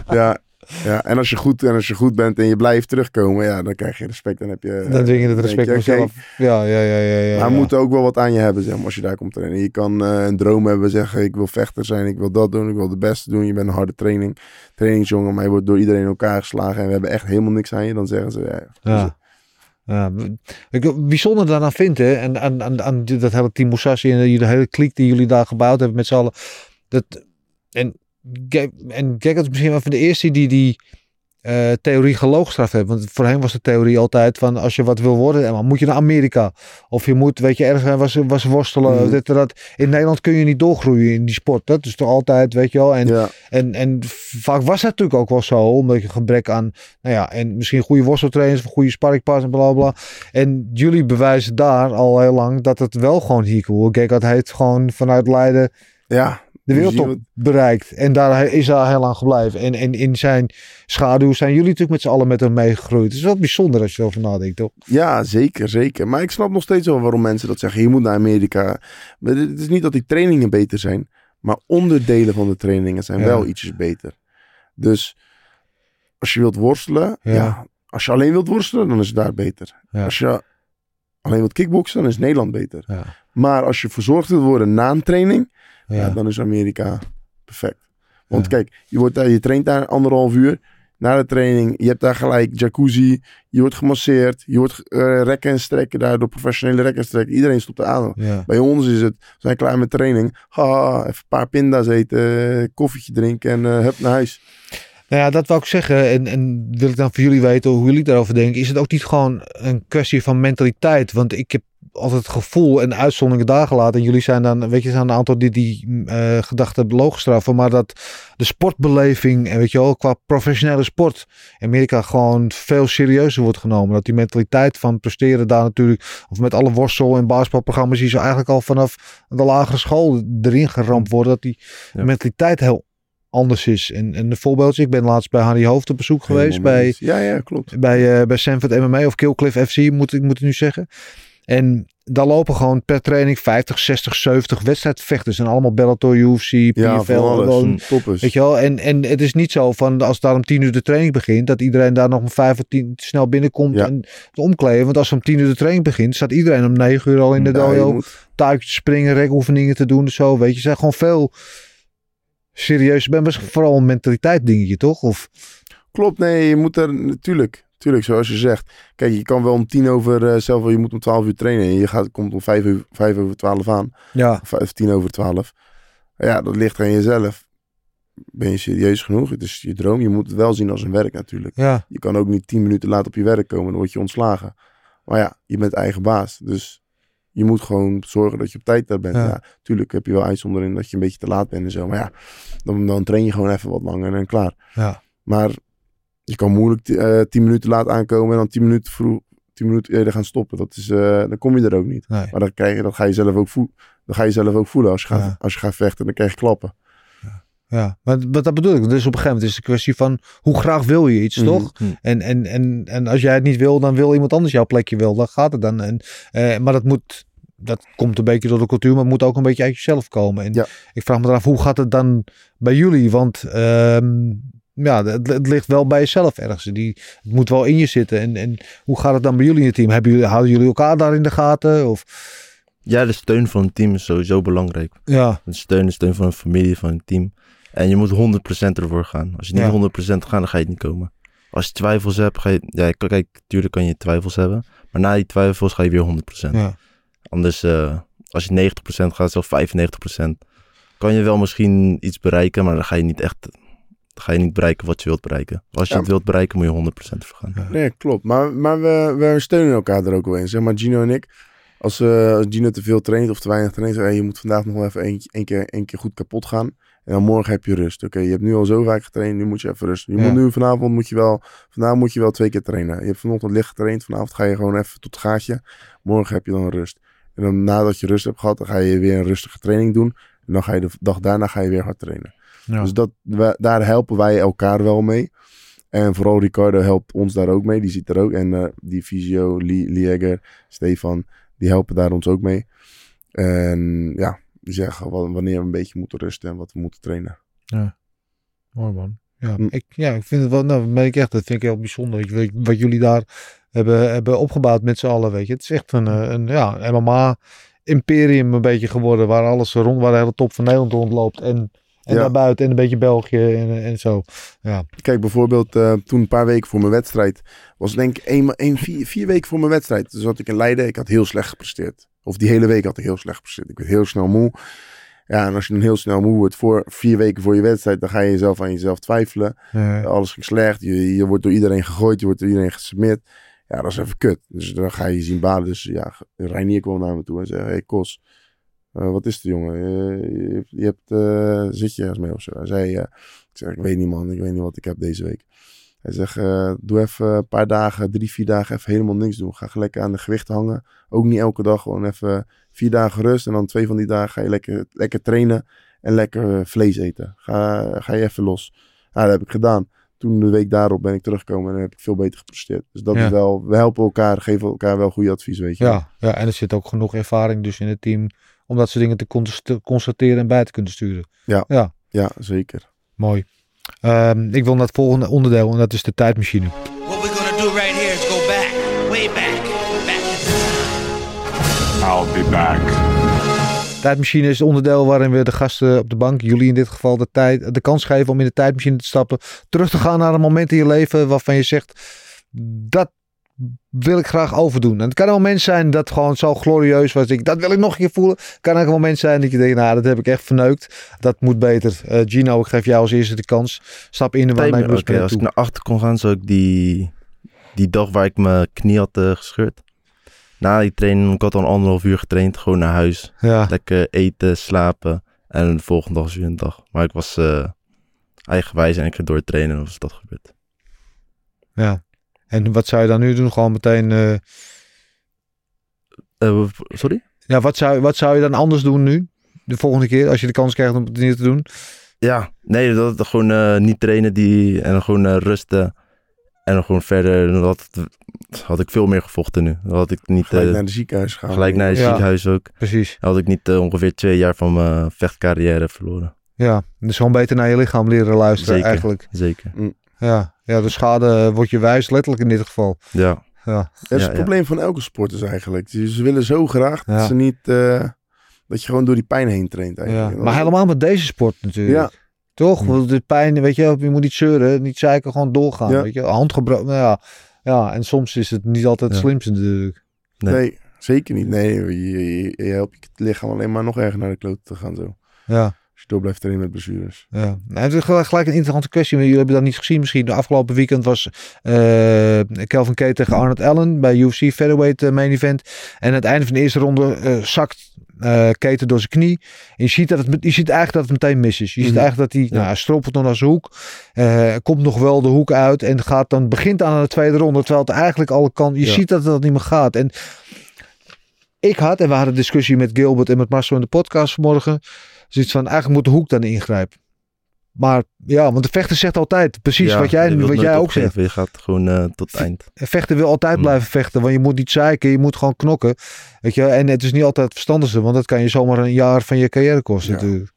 ja, <laughs> ja, en als je goed en als je goed bent en je blijft terugkomen, ja, dan krijg je respect. Dan heb je. Dan dwing je het respect je, jezelf. Ja, ja, ja, ja. ja, Maar ja. moet ook wel wat aan je hebben, zeg maar, als je daar komt trainen. Je kan eh, een droom hebben, zeggen ik wil vechter zijn, ik wil dat doen, ik wil de beste doen. Je bent een harde training, trainingsjongen, maar je wordt door iedereen in elkaar geslagen en we hebben echt helemaal niks aan je. Dan zeggen ze, ja, Ja. Ja, ik, bijzonder daaraan vind, hè, en aan, aan, aan dat hele team Musashi en de hele kliek die jullie daar gebouwd hebben met z'n allen. Dat, en en Gekko is misschien wel van de eerste die die eh, theorie geloogstraft heeft. Want voorheen was de theorie altijd van als je wat wil worden, dan moet je naar Amerika. Of je moet, weet je, ergens was, was worstelen. Mhm. Dit en dat. In Nederland kun je niet doorgroeien in die sport. Dat is toch altijd, weet je wel. En ja. en, en vaak was dat natuurlijk ook wel zo, omdat je gebrek aan, nou ja, en misschien goede worsteltrainers, goede sparringpartners en bla bla. En jullie bewijzen daar al heel lang dat het wel gewoon hier cool. Gekko heeft gewoon vanuit Leiden ja, de wereldtop bereikt. En daar is hij heel lang gebleven. En, en in zijn schaduw zijn jullie natuurlijk met z'n allen met hem meegegroeid. Het is wel bijzonder als je erover nadenkt, toch? Ja, zeker, zeker. Maar ik snap nog steeds wel waarom mensen dat zeggen. Je moet naar Amerika. Maar het is niet dat die trainingen beter zijn. Maar onderdelen van de trainingen zijn Ja. wel ietsjes beter. Dus als je wilt worstelen. Ja. Ja. als je alleen wilt worstelen, dan is het daar beter. Ja. Als je alleen wilt kickboksen, dan is Nederland beter. Maar als je verzorgd wilt worden na een training, ja. Ja. dan is Amerika perfect. Want kijk, je, wordt daar, je traint daar anderhalf uur. Na de training, je hebt daar gelijk jacuzzi. Je wordt gemasseerd. Je wordt eh, rekken en strekken daar door professionele rekken en strekken. Iedereen stopt de adem. Bij ons is het, we zijn klaar met training. Ha, even een paar pinda's eten, koffietje drinken en eh hup naar huis. Nou ja, dat wou ik zeggen. En, en wil ik dan voor jullie weten hoe jullie daarover denken. Is het ook niet gewoon een kwestie van mentaliteit? Want ik heb altijd het gevoel en uitzonderingen daar gelaten. En jullie zijn dan, weet je, zijn een aantal die die eh, gedachten loogstraffen. Maar dat de sportbeleving, en weet je wel, qua professionele sport. in Amerika gewoon veel serieuzer wordt genomen. Dat die mentaliteit van presteren daar natuurlijk. Of met alle worstel- en basketbalprogramma's die zo eigenlijk al vanaf de lagere school erin geramd worden. Dat die Ja. mentaliteit heel anders is. En, en een voorbeeldje, ik ben laatst bij Harry Hoofd op bezoek geweest. Bij. Ja, ja, klopt. bij, eh bij Sanford MMA of Killcliff FC, moet ik moet het nu zeggen. En daar lopen gewoon per training 50, 60, 70 wedstrijdvechters. En allemaal Bellator, UFC, Ja, PFL. gewoon, Toppers. Weet je wel? En, en het is niet zo van als daar om 10 uur de training begint, dat iedereen daar nog om 5 of 10 snel binnenkomt Ja. en het omkleden. Want als om 10 uur de training begint, staat iedereen om 9 uur al in de dojo. moet- Tuikjes springen, rekoefeningen te doen en zo. Weet je, zijn gewoon veel serieus. Ben best vooral een mentaliteit dingetje, toch? Of Klopt, nee, je moet er natuurlijk, natuurlijk zoals je zegt. Kijk, je kan wel om tien over, eh, zelf wel, je moet om twaalf uur trainen en je gaat, komt om vijf, uur, vijf over twaalf aan. ja, Of tien over twaalf. Ja, dat ligt aan jezelf. Ben je serieus genoeg? Het is je droom. Je moet het wel zien als een werk natuurlijk. ja, Je kan ook niet tien minuten later op je werk komen, dan word je ontslagen. Maar ja, je bent eigen baas. Dus je moet gewoon zorgen dat je op tijd daar bent. Ja. Ja. tuurlijk heb je wel uitzondering dat je een beetje te laat bent en zo. Maar ja, dan, dan train je gewoon even wat langer en klaar. ja. Maar je kan moeilijk eh, tien minuten laat aankomen en dan tien minuten vroeg, tien minuten eerder gaan stoppen. Dat is, eh, dan kom je er ook niet. Nee. Maar dat, krijg je, dat ga je zelf ook voelen. Dan ga je zelf ook voelen als je, gaat, Ja. als je gaat vechten. Dan krijg je klappen. Ja, maar, maar dat bedoel ik. Dus op een gegeven moment is het een kwestie van hoe graag wil je iets, Mhm. toch? Mhm. En, en, en, en als jij het niet wil, dan wil iemand anders jouw plekje wel. Dan gaat het dan. En, eh, maar dat moet, dat komt een beetje door de cultuur, maar het moet ook een beetje uit jezelf komen. En Ja. ik vraag me dan af, hoe gaat het dan bij jullie? Want ehm, ja, het, het ligt wel bij jezelf ergens. Die, het moet wel in je zitten. En, en hoe gaat het dan bij jullie in het team? Hebben jullie, houden jullie elkaar daar in de gaten? Of, Ja, de steun van een team is sowieso belangrijk. ja, De steun, de steun van een familie, van een team. En je moet 100% ervoor gaan. Als je niet Ja. 100% gaat, dan ga je het niet komen. Als je twijfels hebt, ga je... Ja, kijk, tuurlijk kan je twijfels hebben. Maar na die twijfels ga je weer 100%. ja, Anders, eh, als je 90% gaat, zelfs 95%, kan je wel misschien iets bereiken, maar dan ga je niet echt... Ga je niet bereiken wat je wilt bereiken. Als je Ja. het wilt bereiken, moet je 100% ervoor gaan. Ja. Nee, klopt. Maar, maar we, we steunen elkaar er ook wel in. Zeg maar Gino en ik. Als, eh, als Gino te veel traint of te weinig traint, zeg, hey, je moet vandaag nog wel even één, één, keer, één keer goed kapot gaan. En dan morgen heb je rust. Oké, je hebt nu al zo vaak getraind, nu moet je even rusten. Je Ja. moet nu vanavond moet je wel, vandaag moet je wel twee keer trainen. Je hebt vanochtend licht getraind, vanavond ga je gewoon even tot het gaatje. Morgen heb je dan rust. En dan nadat je rust hebt gehad, dan ga je weer een rustige training doen. En En dan ga je de dag daarna ga je weer hard trainen. Ja. Dus dat, we- daar helpen wij elkaar wel mee. En vooral Ricardo helpt ons daar ook mee. Die zit er ook. En eh, die Lie- Lieger, Stefan, die helpen daar ons ook mee. En ja, die zeggen wa- wanneer we een beetje moeten rusten en wat we moeten trainen. Mooi man. Ja, Hm. ik, ja, ik vind het wel, nou, dat meen ik echt, dat vind ik heel bijzonder. Weet je, wat jullie daar hebben, hebben opgebouwd met z'n allen, weet je. Het is echt een, eh, een ja, MMA-imperium een beetje geworden, waar alles rond, waar de hele top van Nederland rondloopt. En, en Ja. daarbuiten en een beetje België en, en zo. Kijk, bijvoorbeeld eh, toen een paar weken voor mijn wedstrijd. Was denk ik één, één, vier, vier weken voor mijn wedstrijd. Toen zat ik in Leiden. Ik had heel slecht gepresteerd. Of die hele week had ik heel slecht gepresteerd. Ik werd heel snel moe. Ja, en als je dan heel snel moe wordt voor vier weken voor je wedstrijd. Dan ga je jezelf aan jezelf twijfelen. Alles ging slecht. Je, je wordt door iedereen gegooid. Je wordt door iedereen gesmeerd. Ja, dat is even kut. Dus dan ga je zien balen. Dus ja, Reinier kwam naar me toe en zei... Hey Kos, eh, wat is het jongen? Je, je, hebt- eh, zit je ergens mee of zo? Hij zei... eh, ik zeg, ik weet niet man. Ik weet niet wat ik heb deze week. Hij zegt, doe even een paar dagen, drie, vier dagen even helemaal niks doen. Ga gelijk aan de gewichten hangen. Ook niet elke dag, gewoon even vier dagen rust. En dan twee van die dagen ga je lekker, lekker trainen en lekker vlees eten. Ga, ga je even los. Nou, dat heb ik gedaan. Toen de week daarop ben ik teruggekomen en heb ik veel beter gepresteerd. Dus dat Ja. is wel, we helpen elkaar, geven elkaar wel goede advies, weet je. ja, ja, en er zit ook genoeg ervaring dus in het team om dat soort dingen te const- constateren en bij te kunnen sturen. Ja, zeker. Mooi. Ehm, ik wil naar het volgende onderdeel en dat is de tijdmachine. What we're gonna do right here is go back, way back, back in the time. I'll be back. Tijdmachine is het onderdeel waarin we de gasten op de bank, jullie in dit geval, de, tijd, de kans geven om in de tijdmachine te stappen. Terug te gaan naar een moment in je leven waarvan je zegt, dat wil ik graag overdoen. En het kan een moment zijn dat gewoon zo glorieus was. Ik, dat wil ik nog een keer voelen. Het kan ook een moment zijn dat je denkt, nou dat heb ik echt verneukt. Dat moet beter. Eh, Gino, ik geef jou als eerste de kans. Stap in en waarmee ik Oké, als ik naar achter kon gaan, zou ik die, die dag waar ik mijn knie had eh, gescheurd. Na die training, ik had al anderhalf uur getraind, gewoon naar huis. Ja, Lekker eten, slapen. En de volgende dag is weer een dag. Maar ik was eh, eigenwijs en ik ging doortrainen en was dat gebeurd. ja. En wat zou je dan nu doen? Gewoon meteen... eh, Eh, sorry? ja, wat zou, wat zou je dan anders doen nu? De volgende keer, als je de kans krijgt om het niet te doen? Ja, nee, dat, dat gewoon eh, niet trainen die, en gewoon eh, rusten. En dan gewoon verder. Dan had, ik veel meer gevochten nu. Dan had ik niet Gelijk eh, naar de ziekenhuis gaan. gelijk naar het Ja. ziekenhuis ook. Precies. Dan had ik niet ongeveer twee jaar van mijn vechtcarrière verloren. Ja, dus gewoon beter naar je lichaam leren luisteren Zeker. eigenlijk. Zeker. Ja, ja de schade wordt je wijs, letterlijk in dit geval. Ja, Ja, Dat is Ja, het ja. probleem van elke sport is eigenlijk. Ze ze willen zo graag dat Ja. ze niet... eh, dat je gewoon door die pijn heen traint ja. eigenlijk. Maar helemaal met deze sport natuurlijk. Ja. Toch? Hm. Want de pijn, weet je, je moet niet zeuren, niet zeiken, gewoon doorgaan. Ja. Weet je, hand gebroken. Nou ja. ja, en soms is het niet altijd het Ja. slimste natuurlijk. Nee. Nee. zeker niet. Nee, je, je, je helpt je lichaam alleen maar nog erger naar de klote te gaan zo. Ja. Door blijft trainen met blessures. Ja, nou, het is gelijk een interessante kwestie. maar Jullie hebben dat niet gezien misschien. De afgelopen weekend was eh Kelvin Kate tegen Arnold Allen bij UFC Featherweight eh, main event. En aan het einde van de eerste ronde eh, zakt eh Kate door zijn knie. En je ziet, dat het, je ziet eigenlijk dat het meteen mis is. Je ziet Mhm. eigenlijk dat hij, nou, hij strompelt nog naar zijn hoek. komt nog wel de hoek uit en gaat dan, begint aan de tweede ronde. Terwijl het eigenlijk alle kan. Je Ja. ziet dat dat niet meer gaat. En ik had, en we hadden een discussie met Gilbert en met Marcel in de podcast vanmorgen. Zoiets van, eigenlijk moet de hoek dan ingrijpen. Maar ja, want de vechter zegt altijd precies Ja, wat jij, wat jij ook opgeven. zegt. Je gaat gewoon eh, tot het eind. Een vechter wil altijd Mm. blijven vechten, want je moet niet zeiken, je moet gewoon knokken. Weet je, en het is niet altijd het verstandigste, want dat kan je zomaar een jaar van je carrière kosten Ja. natuurlijk.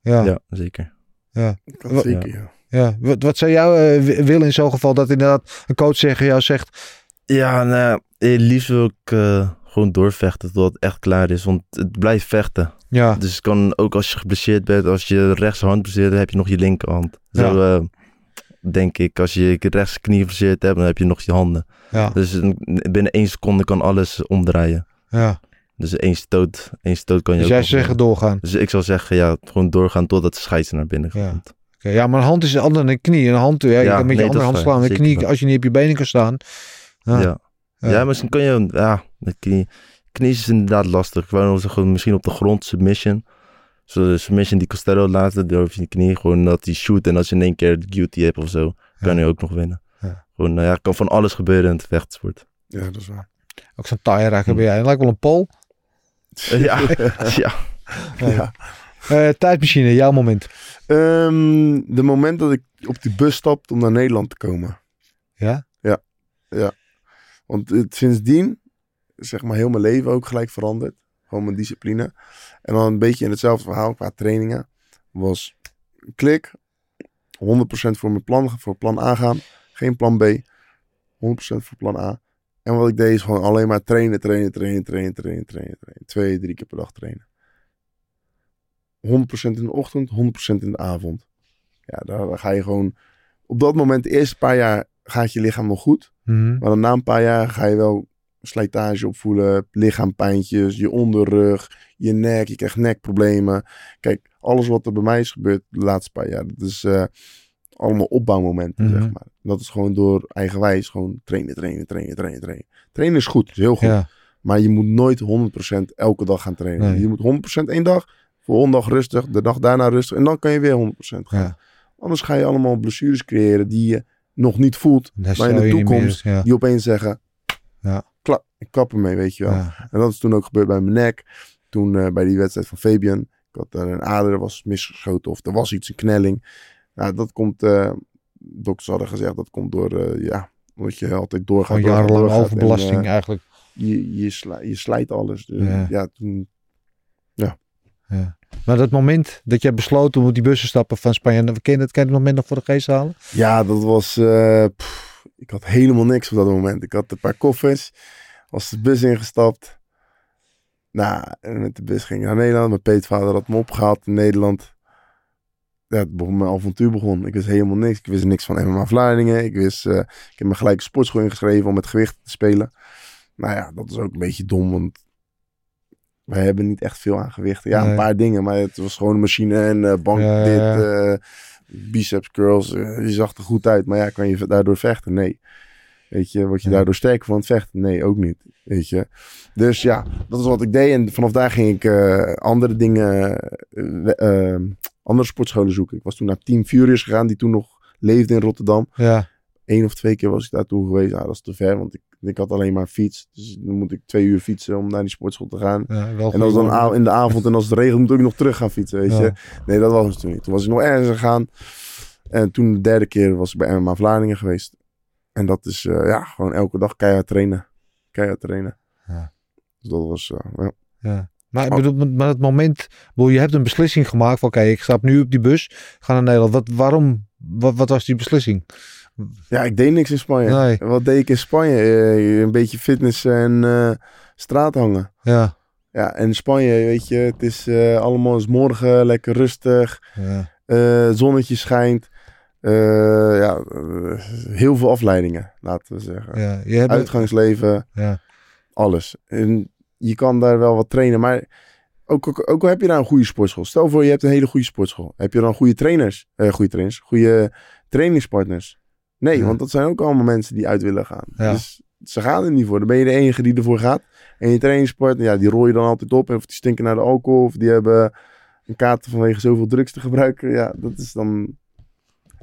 Ja, Ja, ja. zeker. Dat Wat- zeker, ja. Wat, wat zou jou eh, wi- willen in zo'n geval dat inderdaad een coach tegen jou zegt, Ja, nou, ja, eh, liefst wil ik gewoon doorvechten totdat het echt klaar is. Want het blijft vechten. Ja, Dus het kan ook als je geblesseerd bent, als je rechterhand blesseert, dan heb je nog je linkerhand. Zo eh, denk ik, als je je rechtsknie geblesseerd hebt, dan heb je nog je handen. ja, Dus binnen één seconde kan alles omdraaien. ja. Dus één stoot, één stoot kan je Dus ook jij winnen. doorgaan. Dus ik zou zeggen, ja, gewoon doorgaan totdat de scheidsrechter naar binnen Ja. komt. Oké, ja, maar een hand is anders dan een knie. Een hand, ja, je Ja, kan met je andere hand slaan. Een knie, als je niet op je benen kan staan. Ja. Ja. Ja. Ja. misschien kan je, ja, de knie, knie is inderdaad lastig. Ik wou nog zeggen, misschien op de grond, submission. Zo de submission die Costello laatste, door je knie, gewoon dat hij shoot. En als je in één keer de duty hebt of zo, kan Ja. je ook nog winnen. Ja. Gewoon, nou ja, kan van alles gebeuren in het vechtsport. Ja, dat is waar. Ook zo'n taaie raken Hm. ben jij. Het lijkt wel een pol. <laughs> <laughs> ja, ja. Ja. Eh, tijdmachine, jouw moment. Ehm, de moment dat ik op die bus stapte om naar Nederland te komen. Ja? Want het, sindsdien, zeg maar, heel mijn leven ook gelijk veranderd. Gewoon mijn discipline. En dan een beetje in hetzelfde verhaal qua trainingen. Was klik, 100% voor mijn plan, voor plan A gaan. Geen plan B, 100% voor plan A. En wat ik deed is gewoon alleen maar trainen, trainen, trainen, trainen, trainen, trainen, trainen. Twee, drie keer per dag trainen. 100% in de ochtend, 100% in de avond. Ja, daar, ga je gewoon... Op dat moment, de eerste paar jaar, gaat je lichaam nog goed. Mhm. Maar dan na een paar jaar ga je wel slijtage opvoelen, lichaampijntjes, je onderrug, je nek, je krijgt nekproblemen. Kijk, alles wat er bij mij is gebeurd de laatste paar jaar, dat is eh, allemaal opbouwmomenten, Mhm. zeg maar. Dat is gewoon door eigenwijs gewoon trainen, trainen, trainen, trainen, trainen. Trainen is goed, is heel goed. Ja. Maar je moet nooit 100% elke dag gaan trainen. Nee. Je moet 100% één dag, volgende dag rustig, de dag daarna rustig. En dan kan je weer 100% gaan. Ja. Anders ga je allemaal blessures creëren die je nog niet voelt. Maar in de meer- toekomst, ja. die opeens zeggen, Ja. Ik kap ermee, weet je wel. Ja. En dat is toen ook gebeurd bij mijn nek. Toen eh, bij die wedstrijd van Fabian. Ik had daar een ader was misgeschoten of er was iets, een knelling. Nou, dat komt, eh dokters hadden gezegd, dat komt door, eh, ja, omdat je altijd doorgaat. Gewoon jarenlang overbelasting En, eigenlijk. je, je, sla- je slijt alles. Dus, Ja. ja. toen, Maar dat moment dat jij besloot om op die bus te stappen van Spanje. Ken je dat, kan je het moment nog voor de geest halen? ja, dat was, pff, ik had helemaal niks op dat moment. Ik had een paar koffers, was de bus ingestapt. Nou, en met de bus ging ik naar Nederland. Mijn peetvader had me opgehaald in Nederland. Ja, het begon, mijn avontuur begon. Ik wist helemaal niks. Ik wist niks van MMA Vlaardingen. Ik wist, eh, ik heb me gelijk sportschool ingeschreven om met gewicht te spelen. Nou ja, dat is ook een beetje dom, want wij hebben niet echt veel aan gewichten. Ja, Nee. een paar dingen, maar het was gewoon een machine en eh, bank Ja, dit, ja. eh, biceps curls. je zag er goed uit, maar ja, kan je daardoor vechten? Nee. Weet je, word je daardoor sterker van het vechten? Nee, ook niet. Weet je. Dus ja, dat is wat ik deed. En vanaf daar ging ik eh, andere dingen, eh, eh, andere sportscholen zoeken. Ik was toen naar Team Furious gegaan, die toen nog leefde in Rotterdam. Ja. Eén of twee keer was ik daartoe geweest. Nou, dat is te ver, want ik, ik had alleen maar fiets. Dus dan moet ik twee uur fietsen om naar die sportschool te gaan. ja wel En als dan in de avond en als het regent, moet ik nog terug gaan fietsen, weet Ja. je. Nee, dat was het toen niet. Toen was ik nog ergens gegaan. En toen de derde keer was ik bij MMA Vlaardingen geweest. En dat is, eh, ja, gewoon elke dag keihard trainen. Keihard trainen. Ja. Dus dat was, eh, ja. Ja. Maar, ik bedoel, maar het moment, bedoel, je hebt een beslissing gemaakt van oké, ik stap nu op die bus, ga naar Nederland. Wat, waarom, wat, wat was die beslissing? Ja, ik deed niks in Spanje. Nee. Wat deed ik in Spanje? Eh, een beetje fitness en straat hangen. Ja, Ja, en Spanje, weet je, het is allemaal is morgen lekker rustig. ja, zonnetje schijnt. Eh, ja, eh, heel veel afleidingen, laten we zeggen. ja. Je hebt, Uitgangsleven, ja, alles. En je kan daar wel wat trainen, maar ook, ook, ook al heb je daar een goede sportschool. Stel voor je hebt een hele goede sportschool. Heb je dan goede trainers? eh goede trainers, goede trainingspartners? Nee, Ja. want dat zijn ook allemaal mensen die uit willen gaan. Ja. Dus ze gaan er niet voor. Dan ben je de enige die ervoor gaat. En je trainingspartner, ja, die rol je dan altijd op. Of die stinken naar de alcohol. Of die hebben een kaart vanwege zoveel drugs te gebruiken. Ja, dat is dan...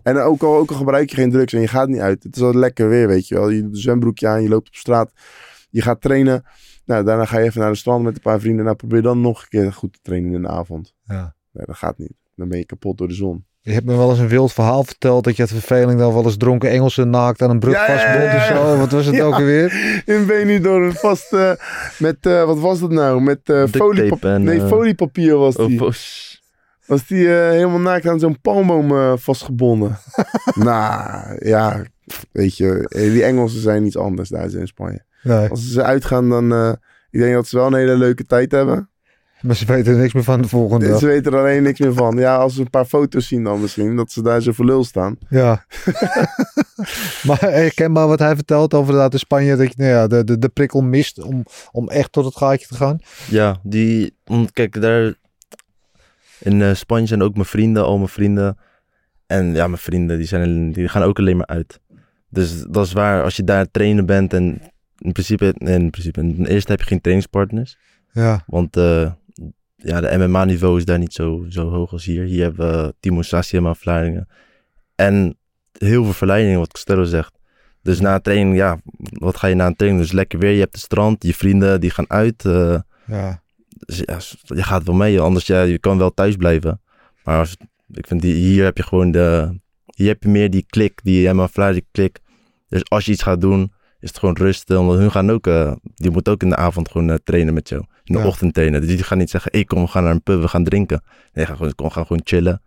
En ook al, ook al gebruik je geen drugs en je gaat niet uit. Het is wel lekker weer, weet je wel. Je doet een zwembroekje aan, je loopt op straat. Je gaat trainen. Nou, daarna ga je even naar de strand met een paar vrienden. Nou, probeer dan nog een keer goed te trainen in de avond. ja. Nee, dat gaat niet. Dan ben je kapot door de zon. Je hebt me wel eens een wild verhaal verteld dat je het verveling dan wel eens dronken Engelsen naakt aan een brug Ja, ja, vastbond ja, of zo. Wat was het <laughs> Ja. ook alweer? In Benidorm vast eh, met, eh, wat was dat nou? Met eh Duct foliepap- tape en, Nee, foliepapier was die. Oh. Was die eh, helemaal naakt aan zo'n palmboom eh, vastgebonden. <laughs> nou, ja, weet je, eh, die Engelsen zijn iets anders daar in Spanje. Nee, Als ze uitgaan, dan, eh ik denk dat ze wel een hele leuke tijd hebben. maar ze weten er niks meer van de volgende dag. Ze weten er alleen niks meer van. Ja, als ze een paar foto's zien dan misschien, dat ze daar zo voor lul staan. Ja. <laughs> maar herkenbaar wat hij vertelt over dat in Spanje, dat je nou ja, de, de, de prikkel mist om, om echt tot het gaatje te gaan. Ja, die, want kijk, daar in eh, Spanje zijn ook mijn vrienden, al mijn vrienden. En ja, mijn vrienden, die, zijn, die gaan ook alleen maar uit. Dus dat is waar, als je daar trainen bent en in principe, nee, in principe, ten eerste heb je geen trainingspartners. Ja, Want eh, ja, de MMA-niveau is daar niet zo, zo hoog als hier. Hier hebben we Timo Sassiema Vlaardingen. En heel veel verleidingen, wat Costello zegt. Dus na een training, ja, wat ga je na een training? Dus lekker weer, je hebt de strand, je vrienden die gaan uit. eh, ja. Ja, je gaat wel mee, anders ja, je kan wel thuis blijven. Maar als, ik vind die, hier heb je gewoon de, hier heb je meer die klik, die die klik. Dus als je iets gaat doen, is het gewoon rusten. Want hun gaan ook, eh, die moeten ook in de avond gewoon eh, trainen met jou. In de Ja. ochtend trainen. Dus die gaan niet zeggen, hey, kom, we gaan naar een pub, we gaan drinken. Nee, gaan gewoon, kom, gaan gewoon chillen.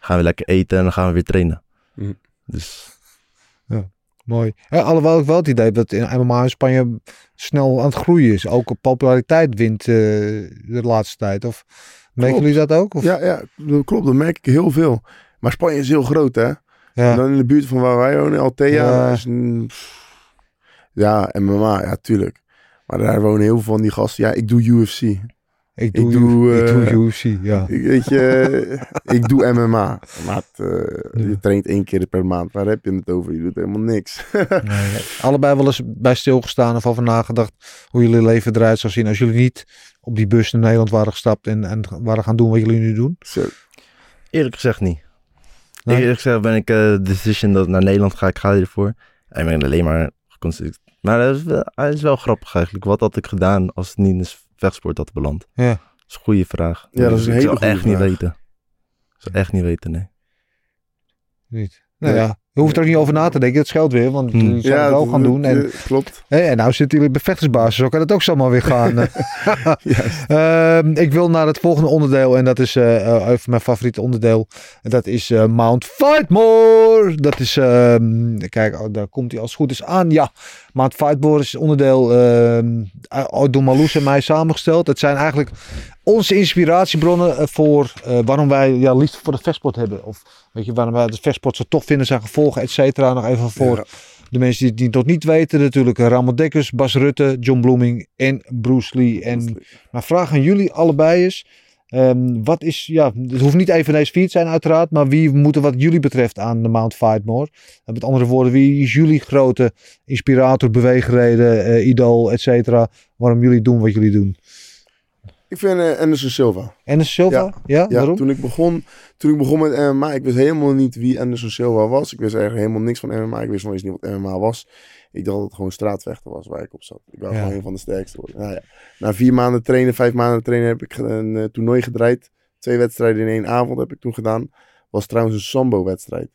Gaan we lekker eten en dan gaan we weer trainen. Mhm. Dus Mooi. Ja, alhoewel ik wel het idee dat in MMA in Spanje snel aan het groeien is. Ook op populariteit wint eh, de laatste tijd. Of merken jullie dat ook? Of? Ja, ja, dat klopt. Dat merk ik heel veel. Maar Spanje is heel groot, hè? En ja. dan in de buurt van waar wij wonen, Altea. Ja. is een- ja, MMA, ja, tuurlijk. Maar daar wonen heel veel van die gasten. Ja, ik doe UFC. Ik doe, ik doe, ik doe eh, UFC, ja. <laughs> Ik, weet je, ik doe MMA. Maar het, eh, je traint één keer per maand. Waar heb je het over? Je doet helemaal niks. Nee, <laughs> allebei wel eens bij stilgestaan of over nagedacht hoe jullie leven eruit zou zien als jullie niet op die bus naar Nederland waren gestapt en, en waren gaan doen wat jullie nu doen. Zo. eerlijk gezegd niet. Nee? Eerlijk gezegd ben ik eh, de decision dat ik naar Nederland ga, ik ga hiervoor. En ik ben alleen maar geconstateerd. Maar dat is, wel, is wel grappig eigenlijk. Wat had ik gedaan als het niet vechtsport had beland? Ja. Dat is een goede vraag. Ja, dat is een ik hele zou goede echt niet weten. Ik zou echt niet weten, nee. Niet. Nou Nee. ja, je hoeft er ook niet over na te denken. Dat scheelt weer, want Hmm. jullie zouden het wel gaan doen. En, eh, klopt. Hé, en nou zitten jullie bij vechtersbasis, zo kan het ook zomaar weer gaan. <laughs> Ehm, ik wil naar het volgende onderdeel en dat is eh, eh, even mijn favoriete onderdeel. En dat is eh, Mount Fightmore. Dat is, ehm, kijk, oh, daar komt hij als het goed is aan. Ja, Mount Fightmore is onderdeel uh, door Marloes en mij samengesteld. Het zijn eigenlijk onze inspiratiebronnen eh, voor eh, waarom wij ja, liefde voor de vechtsport hebben. Of weet je, waarom wij de vechtsport zo tof vinden, zijn gevolgen, et cetera. Nog even voor Ja. de mensen die het nog niet weten. Natuurlijk Ramon Dekkers, Bas Rutte, John Bloeming en Bruce Lee. En mijn vraag aan jullie allebei is: ehm, wat is, ja, het hoeft niet even deze te zijn, uiteraard, maar wie moet er wat jullie betreft aan de Mount Fightmore? En met andere woorden, wie is jullie grote inspirator, beweegreden, eh, idool, et cetera, waarom jullie doen wat jullie doen? Ik vind eh, Anderson Silva. En Silva? Ja, Ja, waarom? toen ik begon, toen ik begon met MMA, ik wist helemaal niet wie Anderson Silva was. Ik wist eigenlijk helemaal niks van MMA. Ik wist nog eens niet wat MMA was. Ik dacht dat het gewoon straatvechten was waar ik op zat. Ik wou Ja. gewoon een van de sterkste worden. Nou ja, na vier maanden trainen, vijf maanden trainen, heb ik een eh, toernooi gedraaid. Twee wedstrijden in één avond heb ik toen gedaan. Was trouwens een sambo-wedstrijd.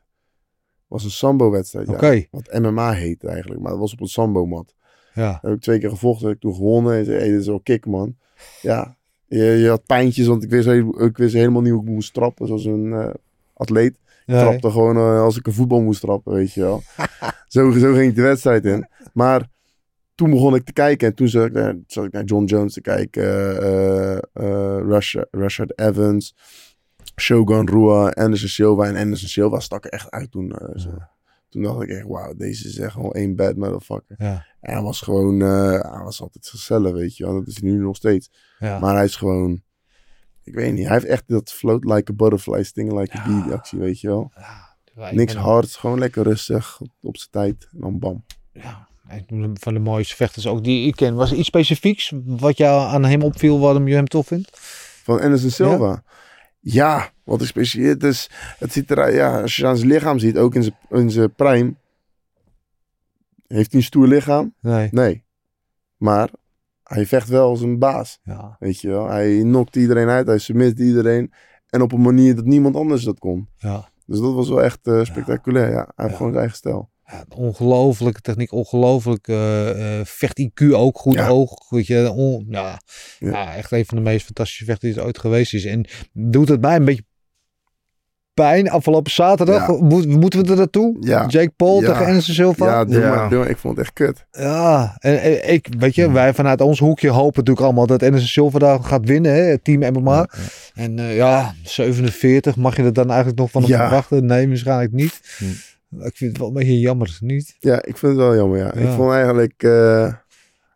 Was een sambo-wedstrijd, ja. Wat MMA heet eigenlijk, maar dat was op een sambo-mat. ja. Heb ik twee keer gevochten, heb ik toen gewonnen. En zei, hey, dit is wel kick, man. Ja, je, je had pijntjes, want ik wist, ik wist helemaal niet hoe ik moest trappen, zoals een eh, atleet. Nee. trapte gewoon eh, als ik een voetbal moest trappen, weet je wel. <laughs> zo, zo ging ik de wedstrijd in. Maar toen begon ik te kijken en toen zat ik, naar, zat ik naar John Jones te kijken. eh eh, Rashad, Rashad Evans, Shogun Rua, Anderson Silva. En Anderson Silva stak er echt uit toen. zo. Toen dacht ik echt, wauw, deze is echt gewoon één bad motherfucker. Ja, En hij was gewoon, hij was altijd zichzelf, weet je wel. Dat is hij nu nog steeds. ja. Maar hij is gewoon, ik weet niet, hij heeft echt dat float like a butterfly, sting like a bee die actie, weet je wel. Ja, ik Niks ben- hard, gewoon lekker rustig, op, op zijn tijd. En dan bam. Ja, van de mooiste vechters ook die ik ken. Was er iets specifieks wat jou aan hem opviel waarom je hem tof vindt? Van Anderson Silva. Ja, wat is speciaal. Het, is, het ziet eruit, ja, als je aan zijn lichaam ziet, ook in zijn, in zijn prime. Heeft hij een stoer lichaam? Nee. Nee. Maar hij vecht wel als een baas. Ja. Weet je wel, hij nokt iedereen uit, hij submit iedereen. En op een manier dat niemand anders dat kon. Ja. Dus dat was wel echt eh, spectaculair. Ja. Hij heeft gewoon zijn eigen stijl. Ja, ongelofelijke techniek, ongelooflijk eh, eh, vecht IQ ook, goed Ja. oog. Weet je, on- ja, Ja. ja, echt een van de meest fantastische vechters die er ooit geweest is. En doet het mij een beetje pijn. Afgelopen zaterdag, Ja. Moeten we er naartoe? Ja. Jake Paul Ja. tegen Anderson Silva? Ja, doe Ja. Maar, doe maar. ik vond het echt kut. Ja, en, en ik, weet je, wij vanuit ons hoekje hopen natuurlijk allemaal dat Anderson Silva daar gaat winnen, hè, het team MMA. En eh, ja, 47, mag je er dan eigenlijk nog van hem Ja. verwachten? Nee, waarschijnlijk niet. Hm. Ik vind het wel een beetje jammer, niet? Ja, ik vind het wel jammer. Ja. Ja. Ik vond eigenlijk, eh,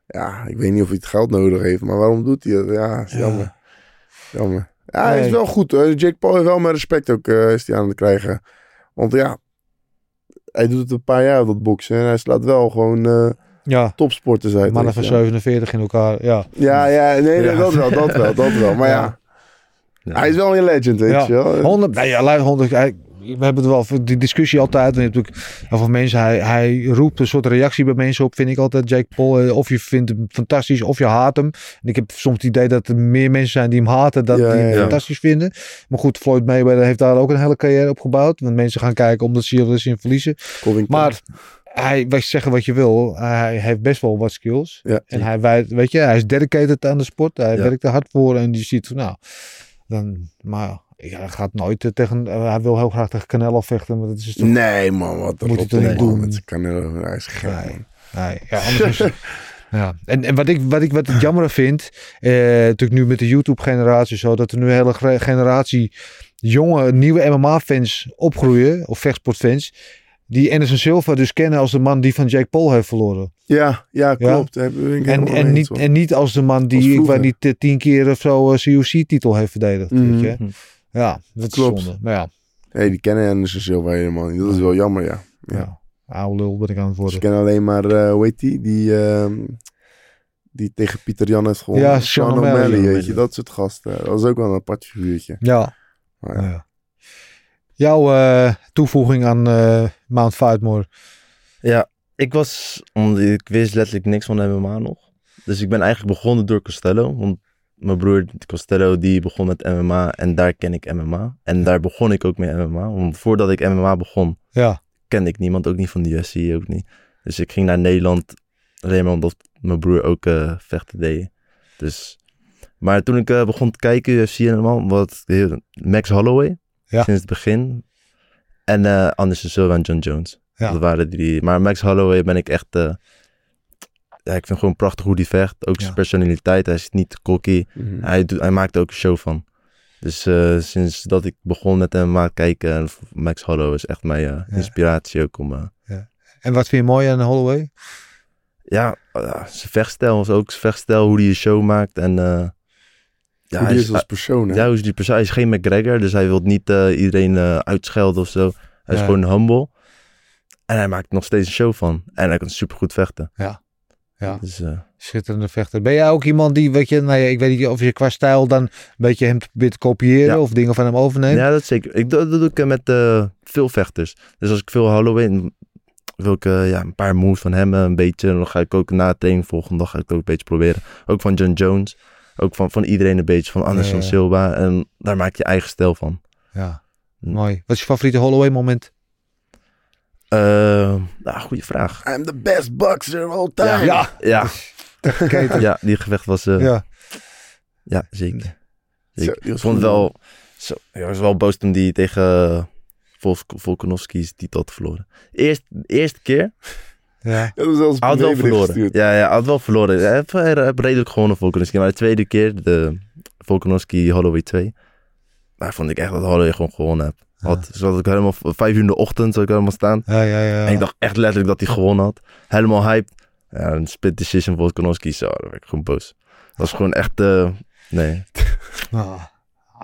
ja, ik weet niet of hij het geld nodig heeft, maar waarom doet hij het? Ja, is Ja. jammer. Jammer. Ja, hij Nee. is wel goed. Jake Paul heeft wel mijn respect ook eh, is hij aan het krijgen. Want ja, hij doet het een paar jaar dat boksen en hij slaat wel gewoon eh Ja, topsporters uit. mannen van je wel. 47 in elkaar, ja. Ja, ja, nee, nee, Ja. dat wel, dat wel, dat wel. Maar <laughs> ja, Ja. hij is wel een legend, weet Ja. je wel. 100, nee, ja, luister, 100, hij- we hebben het wel voor die discussie altijd. En natuurlijk veel mensen. Hij, hij roept een soort reactie bij mensen op, vind ik altijd. Jake Paul. Eh, Of je vindt hem fantastisch, of je haat hem. En ik heb soms het idee dat er meer mensen zijn die hem haten dan Ja, die hem ja, fantastisch vinden. Maar goed, Floyd Mayweather heeft daar ook een hele carrière op gebouwd. Want mensen gaan kijken omdat ze hier zien verliezen. Covington. Maar hij, wij zeggen wat je wil, hij heeft best wel wat skills. Ja. En hij, weet je, hij is dedicated aan de sport. Hij werkt er hard voor en je ziet van nou, dan, maar ja, hij gaat nooit eh, tegen, eh, hij wil heel graag tegen Canelo vechten, maar dat is toch, Nee, man, wat Moet hij toch niet doen? Met Canelo. Hij is gek, Nee. ja, anders is, <laughs> ja. En, en wat ik, wat ik wat ik jammer vind, eh, natuurlijk nu met de YouTube generatie zo, dat er nu een hele generatie jonge, nieuwe MMA-fans opgroeien, of vechtsportfans, die Anderson Silva dus kennen als de man die van Jake Paul heeft verloren. Ja, ja, klopt. En, en, niet, en niet als de man die, ik weet niet, eh, tien keer of zo een COC-titel heeft verdedigd. Mhm. Weet je? Ja, dat is Klopt. zonde. Maar ja, Nee, die kennen Anderson Silva helemaal niet. Dat is wel jammer, ja. ja. Ja. oude lul ben ik aan het Ze worden. kennen alleen maar, eh hoe heet die? Die, ehm, die tegen Pieter Jan heeft gewonnen. Ja, Sean O'Malley. weet je. Dat soort gasten. Dat was ook wel een apart figuurtje. Ja. Maar ja. Jouw eh, toevoeging aan eh, Mount Fightmore. Ja, ik was, omdat ik wist letterlijk niks van MMA nog. Dus ik ben eigenlijk begonnen door Costello. Want mijn broer Costello die begon met MMA en daar ken ik MMA. En daar begon ik ook mee MMA. Want voordat ik MMA begon, Ja, kende ik niemand, ook niet van de UFC, ook niet. Dus ik ging naar Nederland alleen maar omdat mijn broer ook eh, vechten deed. Dus, maar toen ik eh, begon te kijken, UFC en allemaal, wat Max Holloway, Ja. sinds het begin. En eh Anderson Silva en John Jones. Ja. Dat waren die drie. Maar Max Holloway ben ik echt, ja, ik vind gewoon prachtig hoe die vecht. Ook zijn Ja. personaliteit, hij is niet cocky. Mhm. Hij, doet, hij maakt er ook een show van. Dus eh, sinds dat ik begon met hem te kijken, en Max Holloway is echt mijn eh, Ja. inspiratie ook om... eh, en wat vind je mooi aan Holloway? ja, eh, zijn vechtstijl is ook zijn vechtstijl, hoe hij een show maakt. En eh, ja, Hoe hij is, is als persoon, hè? ja, hoe is die persoon? Hij is geen McGregor, dus hij wil niet eh, iedereen eh, uitschelden of zo. Hij is Ja. gewoon humble. En hij maakt nog steeds een show van. En hij kan supergoed vechten. Ja. Ja. Dus, eh, Schitterende vechter. Ben jij ook iemand die, weet je, nou ja, ik weet niet of je qua stijl dan een beetje hem probeert te kopiëren Ja. of dingen van hem overneemt? ja, dat zeker. Ik, dat, dat doe ik eh, met eh, veel vechters. Dus als ik veel Halloween wil ik ja, een paar moves van hem een beetje. Dan ga ik ook na het training volgende dag ga ik het ook een beetje proberen. Ook van John Jones. Ook van, van iedereen een beetje. Van Anderson Ja. Silva. En daar maak je eigen stijl van. Ja, Hm. mooi. Wat is je favoriete Holloway moment? Eh, nou, goede vraag. I'm the best boxer of all time. Ja, Ja, <laughs> ja die gevecht was... eh, ja. ja. zeker. Zo, die Ik vond het wel... Zo, ja, was wel boos toen die tegen eh, Volk- Volkanovski's titel had verloren. Eerst, de eerste keer ja. Dat was zelfs Hij had wel verloren. gestuurd. Ja, ja, had wel verloren. Hij heeft, hij heeft redelijk gewonnen, Volkanovski. Maar de tweede keer, de Volkanovski Holloway 2, daar vond ik echt dat Holloway gewoon gewonnen heb. Had, zat ik helemaal vijf uur in de ochtend, zat ik helemaal staan. Ja, ja, ja. En ik dacht echt letterlijk dat hij gewonnen had. Helemaal hyped. Ja, een split decision Volkanovski, zo, daar werd ik gewoon boos. Dat was gewoon echt, eh, nee. <laughs> Ah.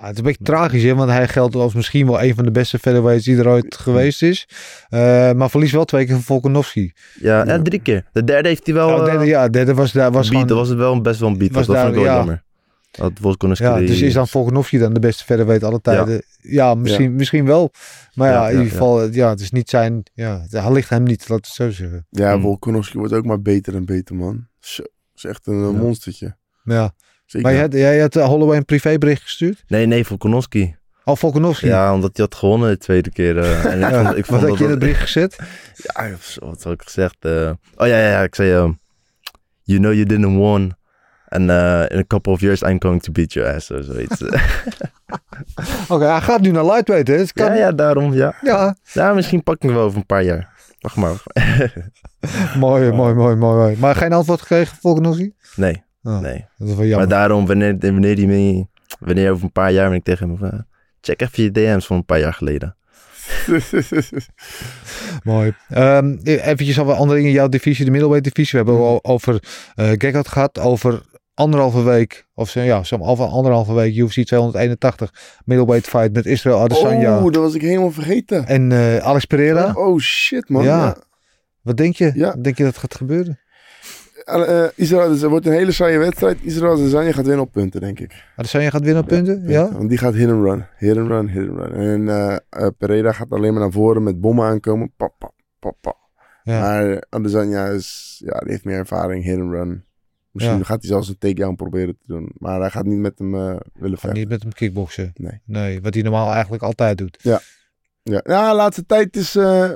Ah, het is een beetje tragisch, hè? want hij geldt als misschien wel een van de beste featherweights die er ooit geweest is. Eh, maar verliest wel twee keer van Volkanovski. Ja, Ja. ja, drie keer. De derde heeft hij wel, Oh, derde, eh, ja, derde was, daar was beat. gewoon... Dat was het wel best wel een beat. was dat daar- vond ik wel ja. jammer. Dat Volkanovski... Ja, dus is dan Volkanovski dan de beste featherweight alle tijden? Ja, misschien, misschien wel. Maar ja, Ja, in ja, ieder geval, ja, het is niet zijn... Ja, hij ligt hem niet, laat het zo zeggen. Ja, Hmm. Volkanovski wordt ook maar beter en beter, man. Zo, is echt een eh, Ja. monstertje. Ja. Zeker. Maar jij, had- jij had eh, Holloway een privébericht gestuurd? Nee, nee, Volkanovski. Oh, Volkanovski. Ja, omdat hij had gewonnen de tweede keer. eh, en ik Ja, vond, ik Wat vond had dat je in het bericht gezet? Ja, wat had ik gezegd? eh, oh ja, ja, ja, ik zei... you know you didn't won. And uh, in a couple of years I'm going to beat your ass. Of zoiets. <laughs> Oké, hij gaat nu naar lightweight, hè? Het kan... ja, ja, daarom, ja. ja. Ja, misschien pak ik hem wel over een paar jaar. Wacht maar. <laughs> Mooi, mooi, mooi, mooi, mooi. Maar geen antwoord gekregen van Volkanovski? nee, Oh, nee. Dat is wel jammer. Maar daarom, wanneer, wanneer die me... Wanneer over een paar jaar ben ik tegen hem... van, eh, check even je DM's van een paar jaar geleden. <laughs> Mooi. Ehm eventjes over andere dingen. Jouw divisie, de middleweight divisie. We hebben Mhm. al over uh, Gekhat gehad. Over anderhalve week. Of ja, zo'n anderhalve week. UFC 281. Middleweight fight met Israel Adesanya. Oh, dat was ik helemaal vergeten. En eh, Alex Pereira. Oh shit, man. Ja. Ja. Wat denk je? Ja. Denk je dat gaat gebeuren? eh, Israël, dus het wordt een hele saaie wedstrijd. Israël Adesanya gaat winnen op punten, denk ik. Adesanya gaat winnen op punten? Ja? Want die gaat hit and run. Hit and run, hit and run. En eh, Pereira gaat alleen maar naar voren met bommen aankomen. Pap, pap, pap, pap. Ja. Maar Adesanya is, ja, die heeft meer ervaring, hit and run. Misschien Ja. gaat hij zelfs een takedown proberen te doen. Maar hij gaat niet met hem eh, willen vechten. niet met hem kickboksen. Nee. Nee, wat hij normaal eigenlijk altijd doet. Ja, ja de laatste tijd is eh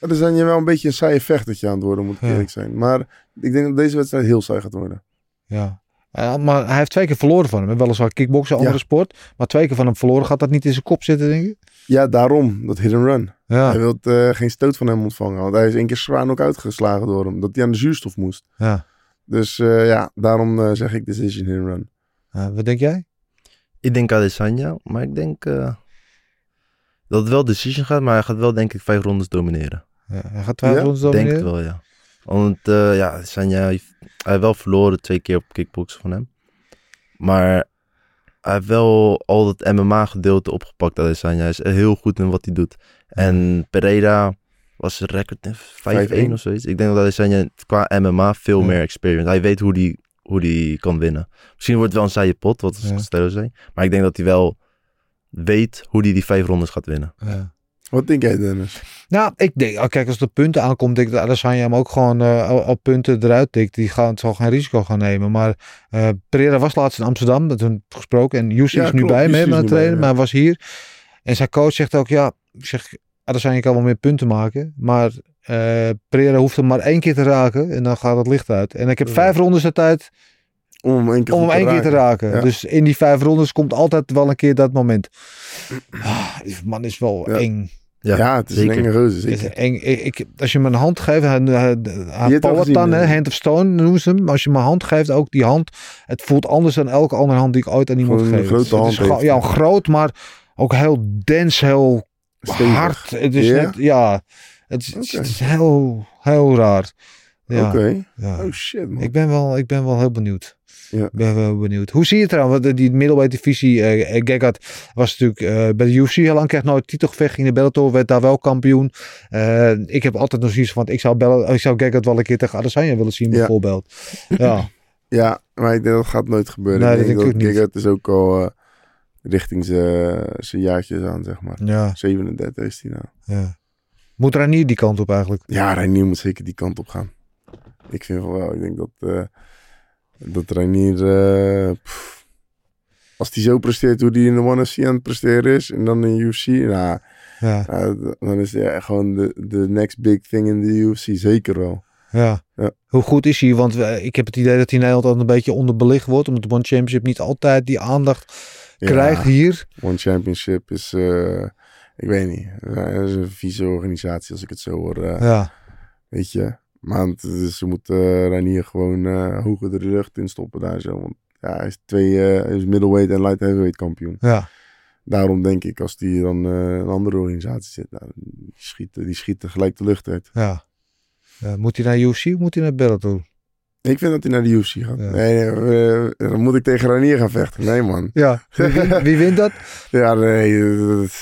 Adesanya wel een beetje een saaie vechtertje aan het worden, moet ik Ja. eerlijk zijn. Maar ik denk dat deze wedstrijd heel saai gaat worden. Ja. Eh, maar hij heeft twee keer verloren van hem. Weliswaar kickboksen, andere Ja. sport. Maar twee keer van hem verloren. Gaat dat niet in zijn kop zitten, denk je? Ja, daarom, dat hit and run. Ja. Hij wil geen stoot van hem ontvangen. Want hij is één keer zwaar ook uitgeslagen door hem. Dat hij aan de zuurstof moest. ja. Dus eh, ja, daarom eh, zeg ik decision and run. Eh, wat denk jij? Ik denk Adesanya, maar ik denk eh, dat het wel decision gaat, maar hij gaat wel denk ik vijf rondes domineren. Ja, hij gaat twee Ja? rondes Ik denk het domineren? wel, ja. Want eh, ja, Adesanya heeft, hij heeft wel verloren twee keer op kickboksen van hem. Maar hij heeft wel al dat MMA gedeelte opgepakt, Adesanya. Hij is heel goed in wat hij doet. En Pereira was record eh, 5-1 5-1. of zoiets. Ik denk dat Adesanya qua MMA veel Ja. meer experience. Hij weet hoe die, hoe die kan winnen. Misschien wordt het wel een saaie pot, wat Ja. Costello zei. Maar ik denk dat hij wel weet hoe hij die vijf rondes gaat winnen. Ja. Wat denk jij, Dennis? Nou, ik denk, oh, kijk, als het op punten aankomt, denk ik dat Adesanya hem ook gewoon eh, al, al punten eruit tikt. Die gaan, zal geen risico gaan nemen. Maar eh Pereira was laatst in Amsterdam, dat hebben we gesproken. En Jussi Ja, is nu klopt, bij me, met aan het trainen, bij, ja. maar hij was hier. En zijn coach zegt ook, ja, ik zeg, Adesanya kan wel meer punten maken. Maar eh Pereira hoeft hem maar één keer te raken en dan gaat het licht uit. En ik heb Ja. vijf rondes de tijd Om hem één keer, om hem één keer te raken. Ja. Dus in die vijf rondes komt altijd wel een keer dat moment. Ah, die man is wel Ja. eng. Ja, Ja, het is zeker. een enge reuze, is eng. Ik, ik- als je hem een hand geeft, hij, hij, dan, hè, eh. hand of stone noemen ze hem. Maar als je hem een hand geeft, ook die hand, het voelt anders dan elke andere hand die ik ooit aan iemand Gewoon een geef. grote Het hand is ja, groot, maar ook heel dens, heel Stevig. hard. Het is Ja? net, ja, het is, Oké. het is heel, heel raar. Ja, Oké. ja. Oh shit, man. Ik ben wel, ik ben wel heel benieuwd. Ja. Ik ben wel benieuwd. Hoe zie je het trouwens? Want Die middleweight divisie, eh eh, Gegard was natuurlijk eh, bij de UFC heel lang, kreeg nooit titelgevecht, ging naar Bellator, werd daar wel kampioen. Eh, ik heb altijd nog zoiets van, ik zou, Bell ik zou Gegard wel een keer tegen Adesanya willen zien Ja. bijvoorbeeld. Ja, <laughs> Ja, maar ik denk dat gaat nooit gebeuren. Nee, ik dat denk dat. Giggert is ook al eh, richting zijn jaartjes aan, zeg maar. ja, 37 is hij nou. ja. Moet Ranier die kant op eigenlijk? Ja, Reinier moet zeker die kant op gaan. Ik vind van wel. Ik denk dat, eh dat Reinier... eh, pff, als hij zo presteert hoe hij in de One FC aan het presteren is... en dan in de UFC... Nou, Ja, d- dan is hij gewoon de, de next big thing in de UFC. Zeker wel. ja. Ja. Hoe goed is hij? Want eh, ik heb het idee dat hij in Nederland altijd een beetje onderbelicht wordt, omdat de One Championship niet altijd die aandacht Ja, krijgt hier. One Championship is... eh, ik weet niet. Het is een vieze organisatie als ik het zo hoor. eh. Ja, Weet je. Maar het- dus ze moeten uh, Reinier gewoon eh hoger de lucht in stoppen daar zo. Want ja, hij is twee, eh, hij is middleweight en light heavyweight kampioen. ja. Daarom denk ik, als die dan eh, een andere organisatie zit, nou, die, schieten, die schieten gelijk de lucht uit. Ja. Moet hij naar UFC of moet hij naar Bellator? Ik vind dat hij naar de UFC gaat. Ja. Nee, nee, eh, dan moet ik tegen Ranier gaan vechten. Nee, man. Ja. Wie, wint- <laughs> wie wint dat? Ja, nee,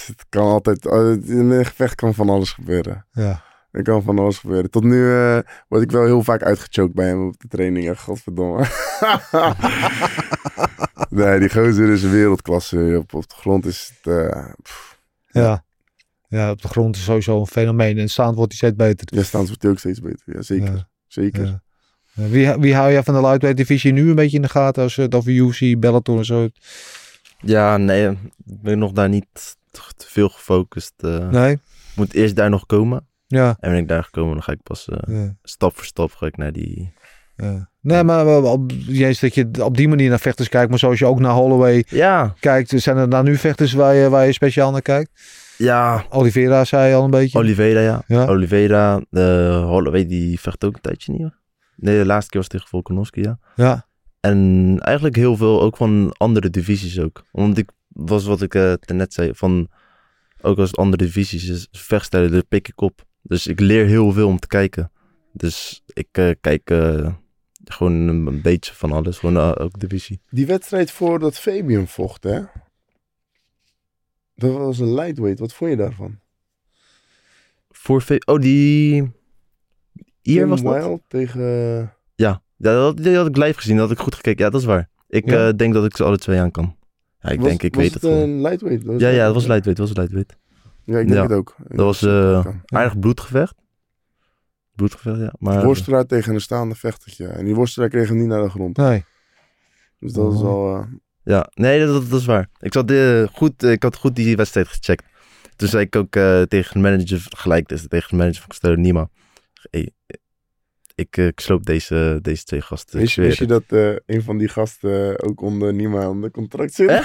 het kan altijd. eh, In een gevecht kan van alles gebeuren. Ja. Er kan van alles gebeuren. Tot nu eh, word ik wel heel vaak uitgechoked bij hem op de trainingen. Godverdomme. <laughs> nee, die gozer is een wereldklasse. Op, op de grond is het... eh, Ja. Ja, op de grond is sowieso een fenomeen. En staand wordt hij steeds beter. ja, staan wordt hij ook steeds beter. Ja, zeker. Ja. Zeker. Ja. Wie, wie hou jij van de lightweight divisie nu een beetje in de gaten als het over UFC, Bellator en zo? Ja, nee, ik ben nog daar niet te veel gefocust. eh. Nee? Moet eerst daar nog komen. Ja. En ben ik daar gekomen, dan ga ik pas eh, ja, stap voor stap ga ik naar die... ja. Nee, maar op, juist dat je op die manier naar vechters kijkt. Maar zoals je ook naar Holloway Ja, kijkt. Zijn er nou nu vechters waar je, waar je speciaal naar kijkt? ja, Oliveira zei je al een beetje. Oliveira, ja. Ja. Oliveira, de Holloway, die vecht ook een tijdje niet. hoor. Nee, de laatste keer was tegen Volkanovski, ja. Ja. En eigenlijk heel veel ook van andere divisies ook. Want ik was wat ik eh net zei, van ook als het andere divisies is, vechtstijlen, daar pik ik op. Dus ik leer heel veel om te kijken. Dus ik eh, kijk eh, gewoon een, een beetje van alles, gewoon eh, ook divisie. Die wedstrijd voordat Fabian vocht, hè? Dat was een lightweight. Wat vond je daarvan? Voor ve- oh, die... Hier Tim was dat? Wild tegen... Ja. Ja, dat, die had ik live gezien, dat had ik goed gekeken. Ja, dat is waar. Ik Ja? eh, denk dat ik ze alle twee aan kan. Ja, ik Was- denk, ik was weet het het een lightweight? Was Ja, het- ja, dat was lightweight, dat was lightweight. Ja, ik denk Ja. het ook. Dat was eh, aardig bloedgevecht. Bloedgevecht, ja. Maar, worstelaar tegen een staande vechtertje. En die worstelaar kreeg hem niet naar de grond. Nee. Dus dat is Oh. al... eh, Ja, nee, dat, dat, dat is waar. Ik, zat, eh, goed, ik had goed die wedstrijd gecheckt. Toen zei ik ook eh, tegen de manager, gelijk dus, tegen de manager van Castello Nima. Hey, ik, eh, ik sloop deze, deze twee gasten. Wist, je dat eh, een van die gasten ook onder Nima onder contract zit? <laughs>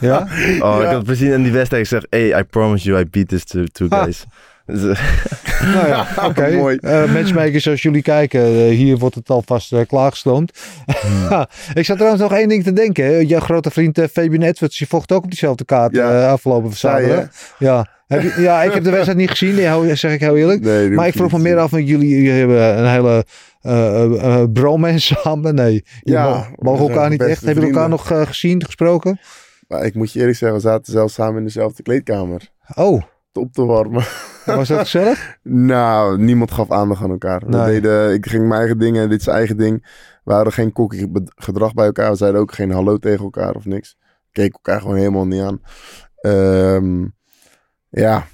Ja? Oh, ik had precies in die wedstrijd gezegd, hey, I promise you I beat this two, two guys. <laughs> Dus, eh, <laughs> Nou ja, oké. Eh, matchmakers, als jullie kijken, eh, hier wordt het alvast eh, klaargestoomd. Hmm. ik zat trouwens nog één ding te denken. Jouw grote vriend eh, Fabian Edwards, die vocht ook op diezelfde kaart Ja. eh, afgelopen zaterdag. Ja. Heb je- ja, ik heb de wedstrijd niet gezien, zeg ik heel eerlijk. Nee, Maar ik vroeg me meer af, want jullie, jullie hebben een hele eh, bromance <laughs> samen. Nee, Ja, mogen elkaar niet echt. Hebben jullie elkaar nog gezien, gesproken? Maar ik moet je eerlijk zeggen, we zaten zelfs samen in dezelfde kleedkamer. Oh, Op te warmen. was dat gezellig? <laughs> nou, niemand gaf aandacht aan elkaar. We deden, ik ging mijn eigen dingen en dit zijn eigen ding. We hadden geen kokkie gedrag bij elkaar. We zeiden ook geen hallo tegen elkaar of niks. Keken elkaar gewoon helemaal niet aan. Ehm, ja.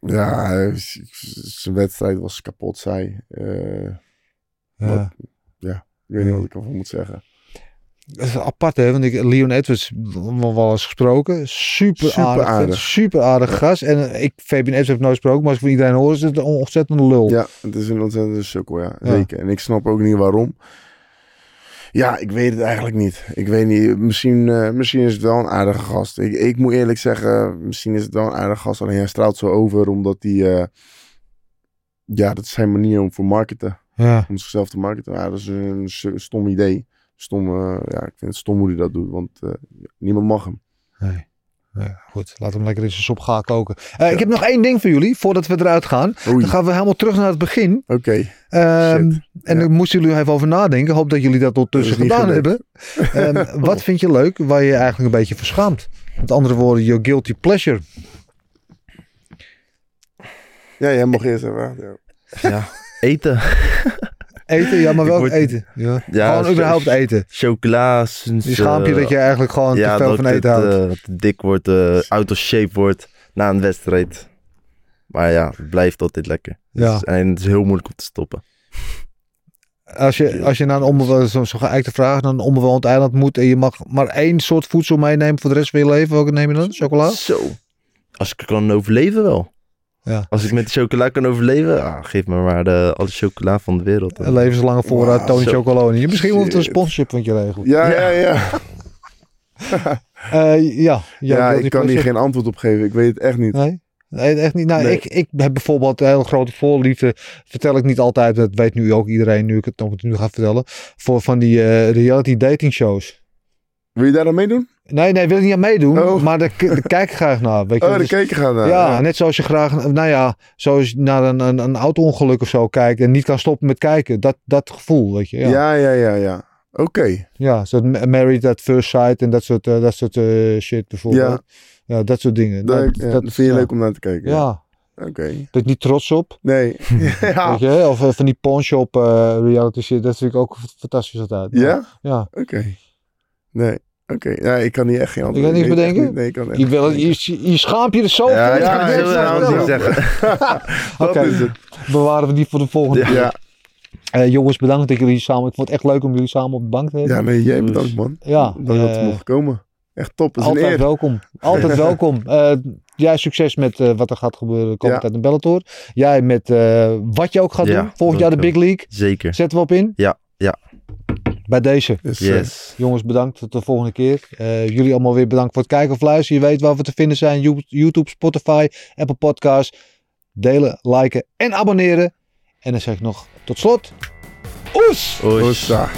Ja, eh, zijn wedstrijd was kapot saai. Eh, Ja. ik weet niet wat ik ervan moet zeggen. Dat is apart hè, want ik Leon Edwards wel eens gesproken. Super, Super aardig. aardig. Super aardig gast. En eh, ik, Fabian Edwards heb nooit gesproken, maar als ik van iedereen hoor, is het een ontzettende lul. Ja, het is een ontzettende sukkel, ja. Ja. Zeker. En ik snap ook niet waarom. Ja, ik weet het eigenlijk niet. Ik weet niet. Misschien, eh, misschien is het wel een aardige gast. Ik, ik moet eerlijk zeggen, misschien is het wel een aardige gast. Alleen hij straalt zo over omdat hij... eh, ja, dat is zijn manier om voor marketen. Ja. Om zichzelf te marketen. Ja, dat is een stom idee. Stom, eh, ja, ik vind het stom hoe hij dat doet. Want niemand mag hem. Nee. Ja, goed, laat hem lekker in zijn sop gaan koken. Eh, Ik heb nog één ding voor jullie, voordat we eruit gaan. Oei, Dan gaan we helemaal terug naar het begin. oké. Ehm, en Ja. daar moesten jullie even over nadenken. Hoop dat jullie dat ondertussen gedaan gelukt. hebben. Ehm, <laughs> wat vind je leuk waar je je eigenlijk een beetje voor schaamt? Met andere woorden, your guilty pleasure. Ja, jij mag eerst even. Ja. ja, eten. <laughs> Eten? Ja, maar welk word- eten? Ja. Ja, Gewoon überhaupt eten. Chocola. sinds, Je schaamt je eh, dat je eigenlijk gewoon ja, te veel dat van eten het, houdt. eh, te dik wordt, eh out of shape wordt na een wedstrijd. Maar ja, het blijft altijd lekker. Ja. Dus- en het is heel moeilijk om te stoppen. Als je, als je naar een onbewoond, zo'n zo geëikte vraag, naar een onbewoond eiland moet en je mag maar één soort voedsel meenemen voor de rest van je leven, welke neem je dan? Chocola? Zo. Als ik kan overleven wel. Ja. Als ik met de chocola kan overleven, ah, geef me maar de, alle chocola van de wereld. Een levenslange voorraad Tony zo. Chocoloni. Misschien moet het een sponsorship van je regelen. Ja, ja, ja. <laughs> Eh, ja, Ja, guilty ik kan hier geen antwoord op geven. Ik weet het echt niet. Nee? Nee, echt niet. Nou, Nee. ik, ik heb bijvoorbeeld een hele grote voorliefde. Vertel ik niet altijd, dat weet nu ook iedereen, nu ik het nog nu ga vertellen. Voor van die eh, reality dating shows. Wil je daar aan meedoen? Nee, nee, wil ik niet aan meedoen. Oh. Maar daar, daar <laughs> kijk ik graag naar. Weet je. Oh, de Dus- keken gaan naar. ja, net zoals je graag, nou ja, zoals je naar een, een, een auto-ongeluk of zo kijkt en niet kan stoppen met kijken. Dat, dat gevoel, weet je. Ja, ja. Ja, ja, ja, ja. Oké. zo Married at First Sight en dat soort, eh, dat soort eh, shit bijvoorbeeld. Ja. dat soort dingen. Dat, Dat, ja, vind je ja. leuk om naar te kijken. Ja, Oké. ben ik niet trots op. Nee. <laughs> <laughs> ja. Weet je, of eh, van die pawnshop reality shit, dat vind ik ook fantastisch altijd. Ja? Ja. Oké. Nee. Oké. Ja, ik kan hier echt geen antwoord kan niks ik weet echt bedenken? niet- Nee, ik kan echt Je, wil, niet je, je schaamt je er zo Ja, voor. ja, dat ik niet zeggen. <laughs> Dat Oké. is het. Bewaren we die voor de volgende keer. Ja. Eh, jongens, bedankt dat jullie samen... Ik vond het echt leuk om jullie samen op de bank te hebben. ja, nee, jij bedankt man. Ja, Dat je dat eh, mocht komen. Echt top. Het is een Altijd eer. welkom. Altijd <laughs> welkom. Eh, jij succes met eh, wat er gaat gebeuren komend Ja. tijd in Bellator. Jij met eh, wat je ook gaat Ja, doen. Volgend jaar de Big. League. Zeker. Zetten we op in? Ja, ja. Bij deze. Yes. Jongens, bedankt. Tot de volgende keer. Eh, jullie allemaal weer bedankt voor het kijken of luisteren. Je weet waar we te vinden zijn. You- YouTube, Spotify, Apple Podcasts. Delen, liken en abonneren. En dan zeg ik nog tot slot. Oes! Ossa.